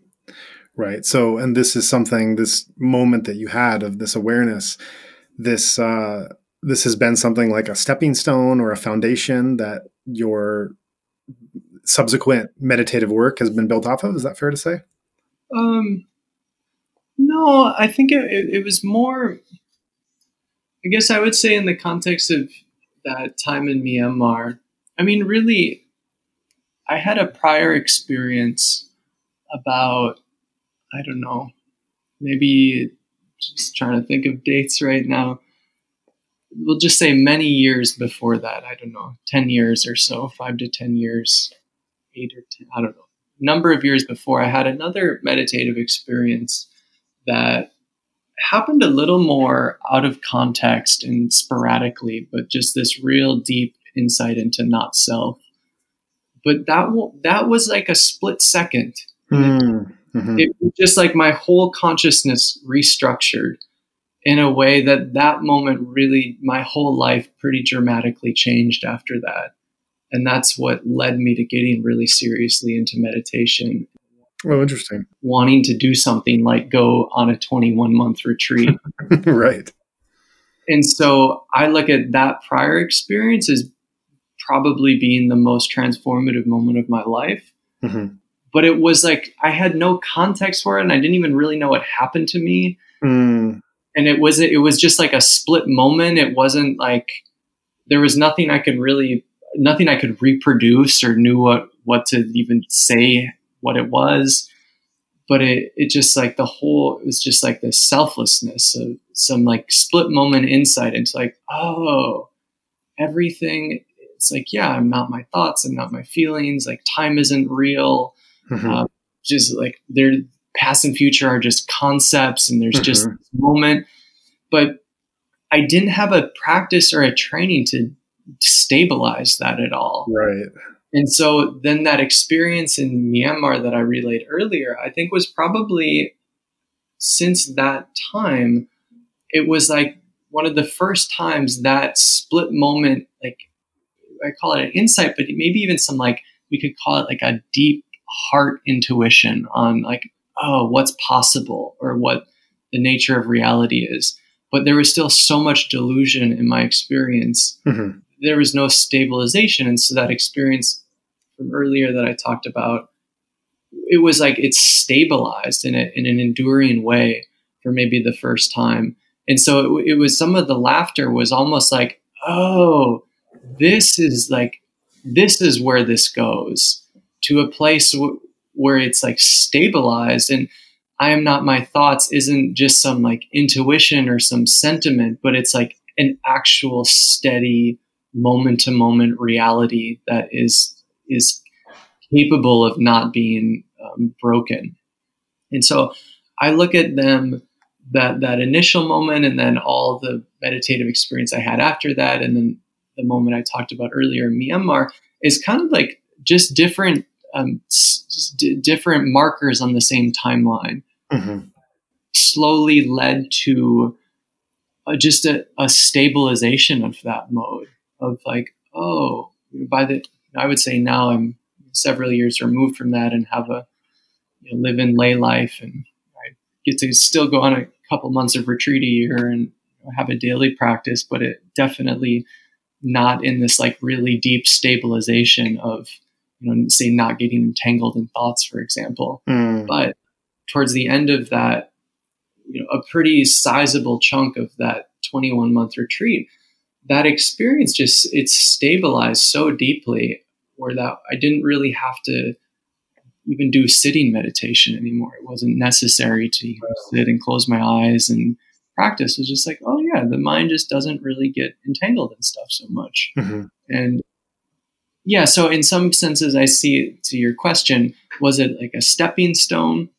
Right. So, and this is something, this moment that you had of this awareness, this, uh, this has been something like a stepping stone or a foundation that your subsequent meditative work has been built off of. Is that fair to say? Um, no, I think it, it, it was more I guess I would say in the context of that time in Myanmar, I mean, really, I had a prior experience about, I don't know, maybe just trying to think of dates right now. We'll just say many years before that. I don't know, 10 years or so, five to 10 years, eight or 10, I don't know. Number of years before, I had another meditative experience that happened a little more out of context and sporadically, but just this real deep insight into not self. But that that was like a split second. Hmm. Mm-hmm. It was just like my whole consciousness restructured in a way that that moment really my whole life pretty dramatically changed after that. And that's what led me to getting really seriously into meditation Oh, interesting. Wanting to do something like go on a 21 month retreat. <laughs> right. And so I look at that prior experience as probably being the most transformative moment of my life. Mm-hmm. But it was like I had no context for it and I didn't even really know what happened to me. Mm. And it was it was just like a split moment. It wasn't like there was nothing I could really nothing I could reproduce or knew what what to even say what it was but it it just like the whole it was just like this selflessness of some like split moment insight into like oh everything it's like yeah i'm not my thoughts i'm not my feelings like time isn't real mm-hmm. uh, just like their past and future are just concepts and there's mm-hmm. just moment but i didn't have a practice or a training to stabilize that at all right and so then that experience in Myanmar that I relayed earlier, I think was probably since that time, it was like one of the first times that split moment, like I call it an insight, but maybe even some like, we could call it like a deep heart intuition on like, oh, what's possible or what the nature of reality is. But there was still so much delusion in my experience. Mm-hmm. There was no stabilization. And so that experience from earlier that I talked about, it was like it's stabilized in, a, in an enduring way for maybe the first time. And so it, it was some of the laughter was almost like, oh, this is like, this is where this goes to a place w- where it's like stabilized. And I am not my thoughts isn't just some like intuition or some sentiment, but it's like an actual steady moment to moment reality that is is capable of not being um, broken. And so I look at them that that initial moment and then all the meditative experience I had after that and then the moment I talked about earlier in Myanmar is kind of like just different um, s- d- different markers on the same timeline. Mm-hmm. Slowly led to uh, just a, a stabilization of that mode of like, oh, by the I would say now I'm several years removed from that and have a you know, live in lay life and I get to still go on a couple months of retreat a year and have a daily practice, but it definitely not in this like really deep stabilization of you know say not getting entangled in thoughts for example mm. but towards the end of that you know a pretty sizable chunk of that 21 month retreat that experience just it's stabilized so deeply where that I didn't really have to even do sitting meditation anymore. It wasn't necessary to you know, sit and close my eyes and practice. It was just like, oh yeah, the mind just doesn't really get entangled in stuff so much. Mm-hmm. And yeah, so in some senses, I see to your question, was it like a stepping stone?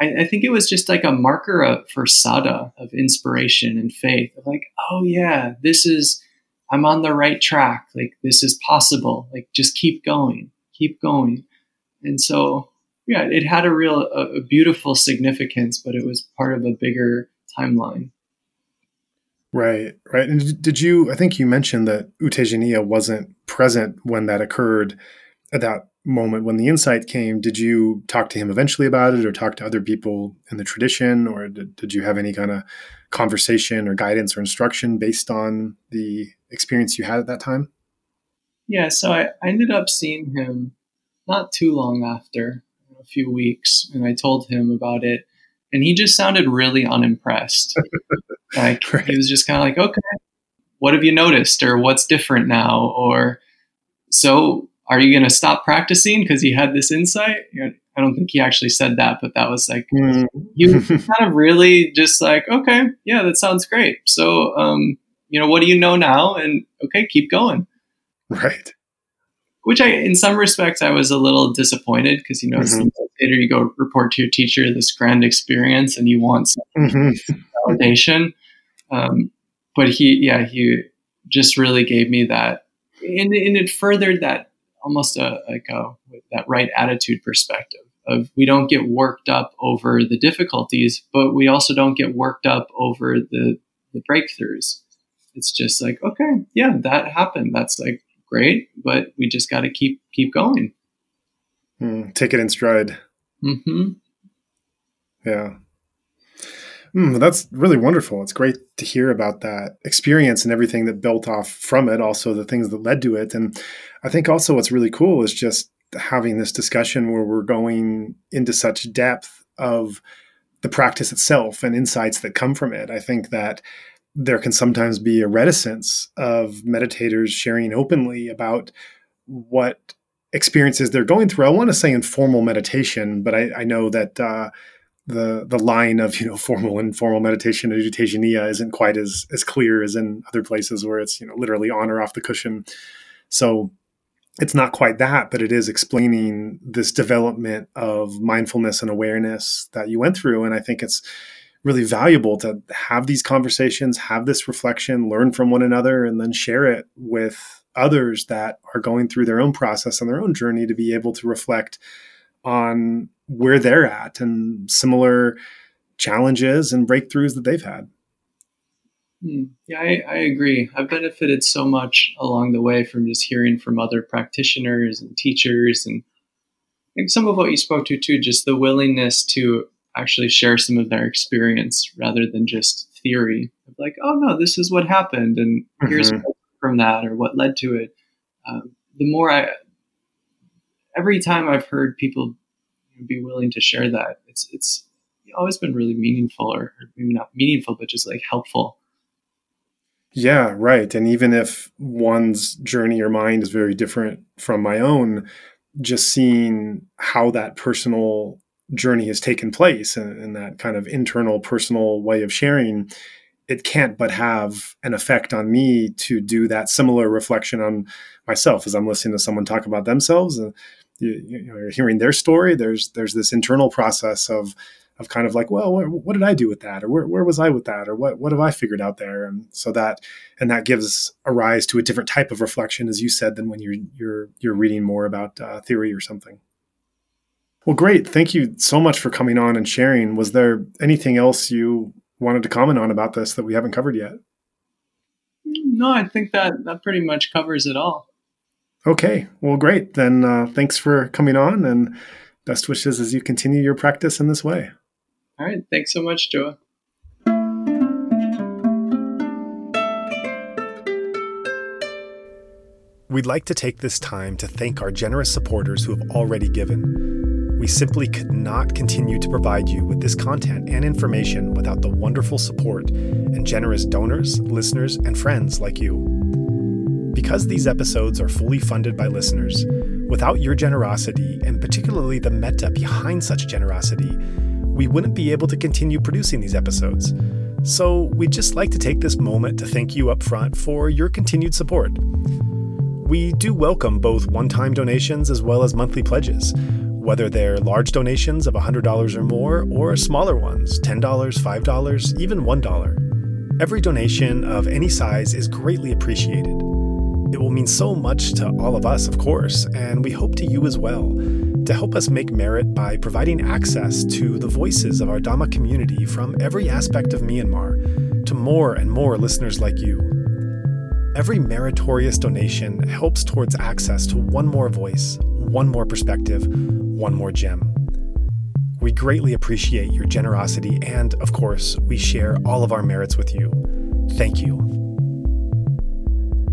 I, I think it was just like a marker of, for saddha of inspiration and faith of like, oh yeah, this is, I'm on the right track. Like this is possible. Like just keep going, keep going. And so yeah, it had a real, a, a beautiful significance, but it was part of a bigger timeline. Right, right. And did you, I think you mentioned that U Tejaniya wasn't present when that occurred at that moment when the insight came. Did you talk to him eventually about it or talk to other people in the tradition or did, did you have any kind of conversation or guidance or instruction based on the experience you had at that time? Yeah, so I, I ended up seeing him not too long after, a few weeks, and I told him about it, and he just sounded really unimpressed. <laughs> like right. he was just kind of like, "Okay, what have you noticed, or what's different now, or so are you going to stop practicing because you had this insight?" You know, I don't think he actually said that, but that was like mm. you <laughs> kind of really just like, "Okay, yeah, that sounds great." So, um, you know, what do you know now? And okay, keep going. Right which I, in some respects, I was a little disappointed because you know, mm-hmm. later you go report to your teacher this grand experience and you want some mm-hmm. validation. Um, but he, yeah, he just really gave me that, and, and it furthered that almost a like a that right attitude perspective of we don't get worked up over the difficulties, but we also don't get worked up over the the breakthroughs. It's just like, okay, yeah, that happened. That's like great, but we just got to keep keep going. Mm, take it in stride. Mm-hmm. Yeah. Mm, that's really wonderful. It's great to hear about that experience and everything that built off from it, also the things that led to it. And I think also what's really cool is just having this discussion where we're going into such depth of the practice itself and insights that come from it. I think that there can sometimes be a reticence of meditators sharing openly about what experiences they're going through. I want to say informal meditation, but I, I know that uh, the the line of you know <laughs> formal and informal meditation U Tejaniya isn't quite as as clear as in other places where it's you know literally on or off the cushion. So it's not quite that, but it is explaining this development of mindfulness and awareness that you went through, and I think it's really valuable to have these conversations, have this reflection, learn from one another, and then share it with others that are going through their own process and their own journey to be able to reflect on where they're at and similar challenges and breakthroughs that they've had. Hmm. Yeah, I, I, agree. I've benefited so much along the way from just hearing from other practitioners and teachers, and think some of what you spoke to too, just the willingness to actually share some of their experience rather than just theory of like, oh no, this is what happened, and mm-hmm. here's from that or what led to it. Um, the more I, every time I've heard people be willing to share that, it's it's always been really meaningful, or, or maybe not meaningful, but just like helpful. Yeah, right. And even if one's journey or mind is very different from my own, just seeing how that personal journey has taken place and, and, that kind of internal personal way of sharing it can't but have an effect on me to do that similar reflection on myself as i'm listening to someone talk about themselves. And you, you know, you're hearing their story. There's there's this internal process of of kind of like well what, what did i do with that? Or where, where was i with that? Or what what have i figured out there? And so that and that gives a rise to a different type of reflection as you said than when you're you're you're reading more about uh, theory or something well, great. Thank you so much for coming on and sharing. Was there anything else you wanted to comment on about this that we haven't covered yet? No, I think that that pretty much covers it all. Okay. Well, great. Then uh, thanks for coming on and best wishes as you continue your practice in this way. All right. Thanks so much, Joa. We'd like to take this time to thank our generous supporters who have already given. We simply could not continue to provide you with this content and information without the wonderful support and generous donors, listeners, and friends like you. Because these episodes are fully funded by listeners, Without your generosity, and particularly the meta behind such generosity, we wouldn't be able to continue producing these episodes. So, we'd just like to take this moment to thank you up front for your continued support. We do welcome both one time donations as well as monthly pledges, whether they're large donations of $100 or more or smaller ones $10, $5, even $1. Every donation of any size is greatly appreciated. It will mean so much to all of us, of course, and we hope to you as well, to help us make merit by providing access to the voices of our Dhamma community from every aspect of Myanmar to more and more listeners like you. Every meritorious donation helps towards access to one more voice, one more perspective, one more gem. We greatly appreciate your generosity, and of course, we share all of our merits with you. Thank you.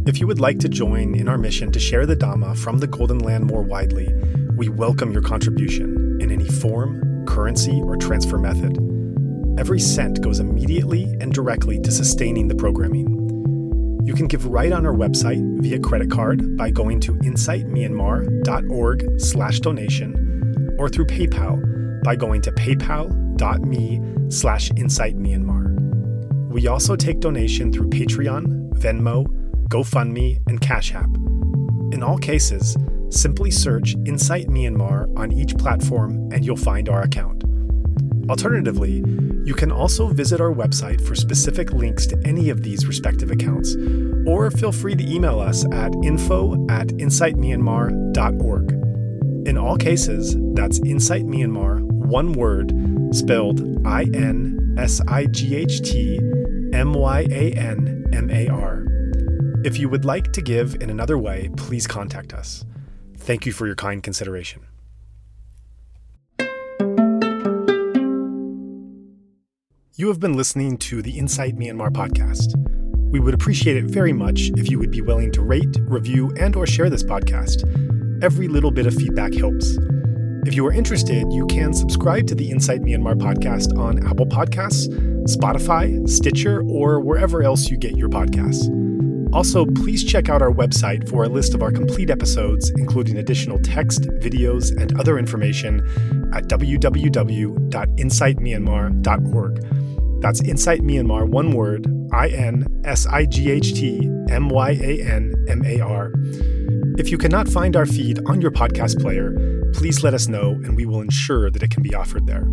If you would like to join in our mission to share the Dhamma from the Golden Land more widely, we welcome your contribution in any form, currency, or transfer method. Every cent goes immediately and directly to sustaining the programming. You can give right on our website via credit card by going to insightmyanmar.org slash donation or through PayPal by going to paypal.me slash insightmyanmar. We also take donation through Patreon, Venmo, GoFundMe, and Cash App. In all cases, simply search Insight Myanmar on each platform and you'll find our account. Alternatively, you can also visit our website for specific links to any of these respective accounts, or feel free to email us at info at insightmyanmar.org. In all cases, that's Insight Myanmar, one word, spelled I N S I G H T M Y A N M A R. If you would like to give in another way, please contact us. Thank you for your kind consideration. You have been listening to the Insight Myanmar podcast. We would appreciate it very much if you would be willing to rate, review, and or share this podcast. Every little bit of feedback helps. If you are interested, you can subscribe to the Insight Myanmar podcast on Apple Podcasts, Spotify, Stitcher, or wherever else you get your podcasts. Also, please check out our website for a list of our complete episodes, including additional text, videos, and other information at www.insightmyanmar.org. That's Insight Myanmar, one word, I N S I G H T M Y A N M A R. If you cannot find our feed on your podcast player, please let us know and we will ensure that it can be offered there.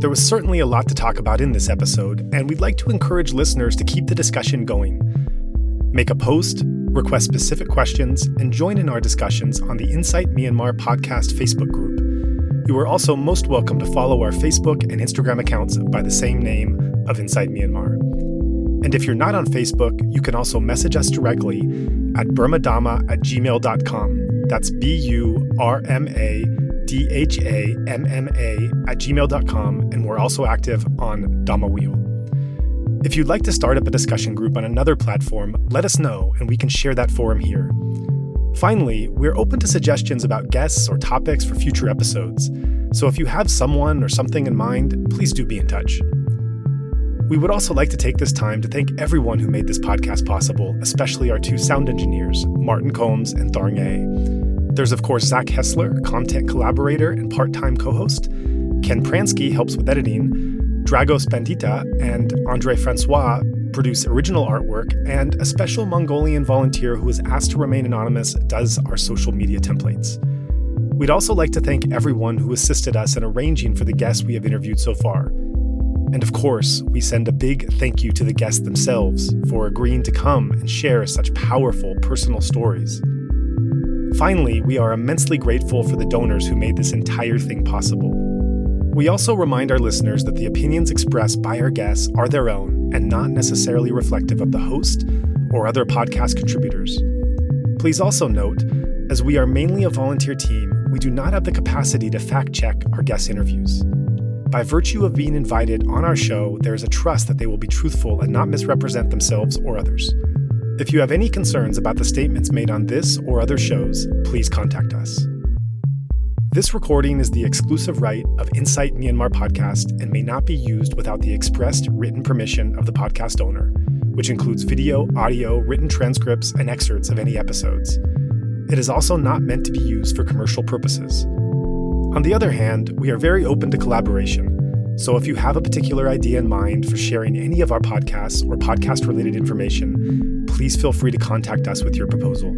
There was certainly a lot to talk about in this episode, and we'd like to encourage listeners to keep the discussion going. Make a post, request specific questions, and join in our discussions on the Insight Myanmar podcast Facebook group. You are also most welcome to follow our Facebook and Instagram accounts by the same name of Insight Myanmar. And if you're not on Facebook, you can also message us directly at burmadhamma at gmail.com. That's B U R M A D H A M M A at gmail.com, and we're also active on Dhamma Wheel. If you'd like to start up a discussion group on another platform, let us know and we can share that forum here. Finally, we're open to suggestions about guests or topics for future episodes, so if you have someone or something in mind, please do be in touch. We would also like to take this time to thank everyone who made this podcast possible, especially our two sound engineers, Martin Combs and Tharng A. There's, of course, Zach Hessler, content collaborator and part time co host. Ken Pransky helps with editing. Dragos Bandita and Andre Francois produce original artwork, and a special Mongolian volunteer who is asked to remain anonymous does our social media templates. We'd also like to thank everyone who assisted us in arranging for the guests we have interviewed so far. And of course, we send a big thank you to the guests themselves for agreeing to come and share such powerful personal stories. Finally, we are immensely grateful for the donors who made this entire thing possible. We also remind our listeners that the opinions expressed by our guests are their own and not necessarily reflective of the host or other podcast contributors. Please also note, as we are mainly a volunteer team, we do not have the capacity to fact check our guest interviews. By virtue of being invited on our show, there is a trust that they will be truthful and not misrepresent themselves or others. If you have any concerns about the statements made on this or other shows, please contact us. This recording is the exclusive right of Insight Myanmar podcast and may not be used without the expressed written permission of the podcast owner, which includes video, audio, written transcripts, and excerpts of any episodes. It is also not meant to be used for commercial purposes. On the other hand, we are very open to collaboration. So if you have a particular idea in mind for sharing any of our podcasts or podcast related information, please feel free to contact us with your proposal.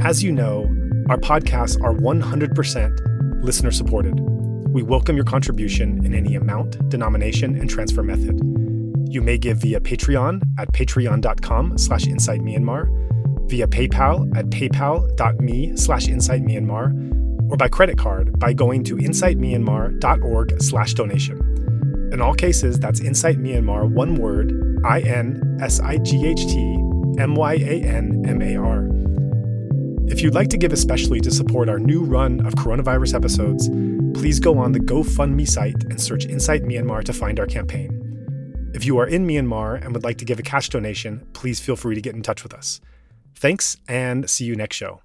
As you know, our podcasts are 100% listener supported. We welcome your contribution in any amount, denomination, and transfer method. You may give via Patreon at patreon.com slash insightmyanmar, via PayPal at paypal.me slash insightmyanmar, or by credit card by going to insightmyanmar.org slash donation. In all cases, that's Insight Myanmar, one word, I-N-S-I-G-H-T-M-Y-A-N-M-A-R. If you'd like to give especially to support our new run of coronavirus episodes, please go on the GoFundMe site and search Insight Myanmar to find our campaign. If you are in Myanmar and would like to give a cash donation, please feel free to get in touch with us. Thanks, and see you next show.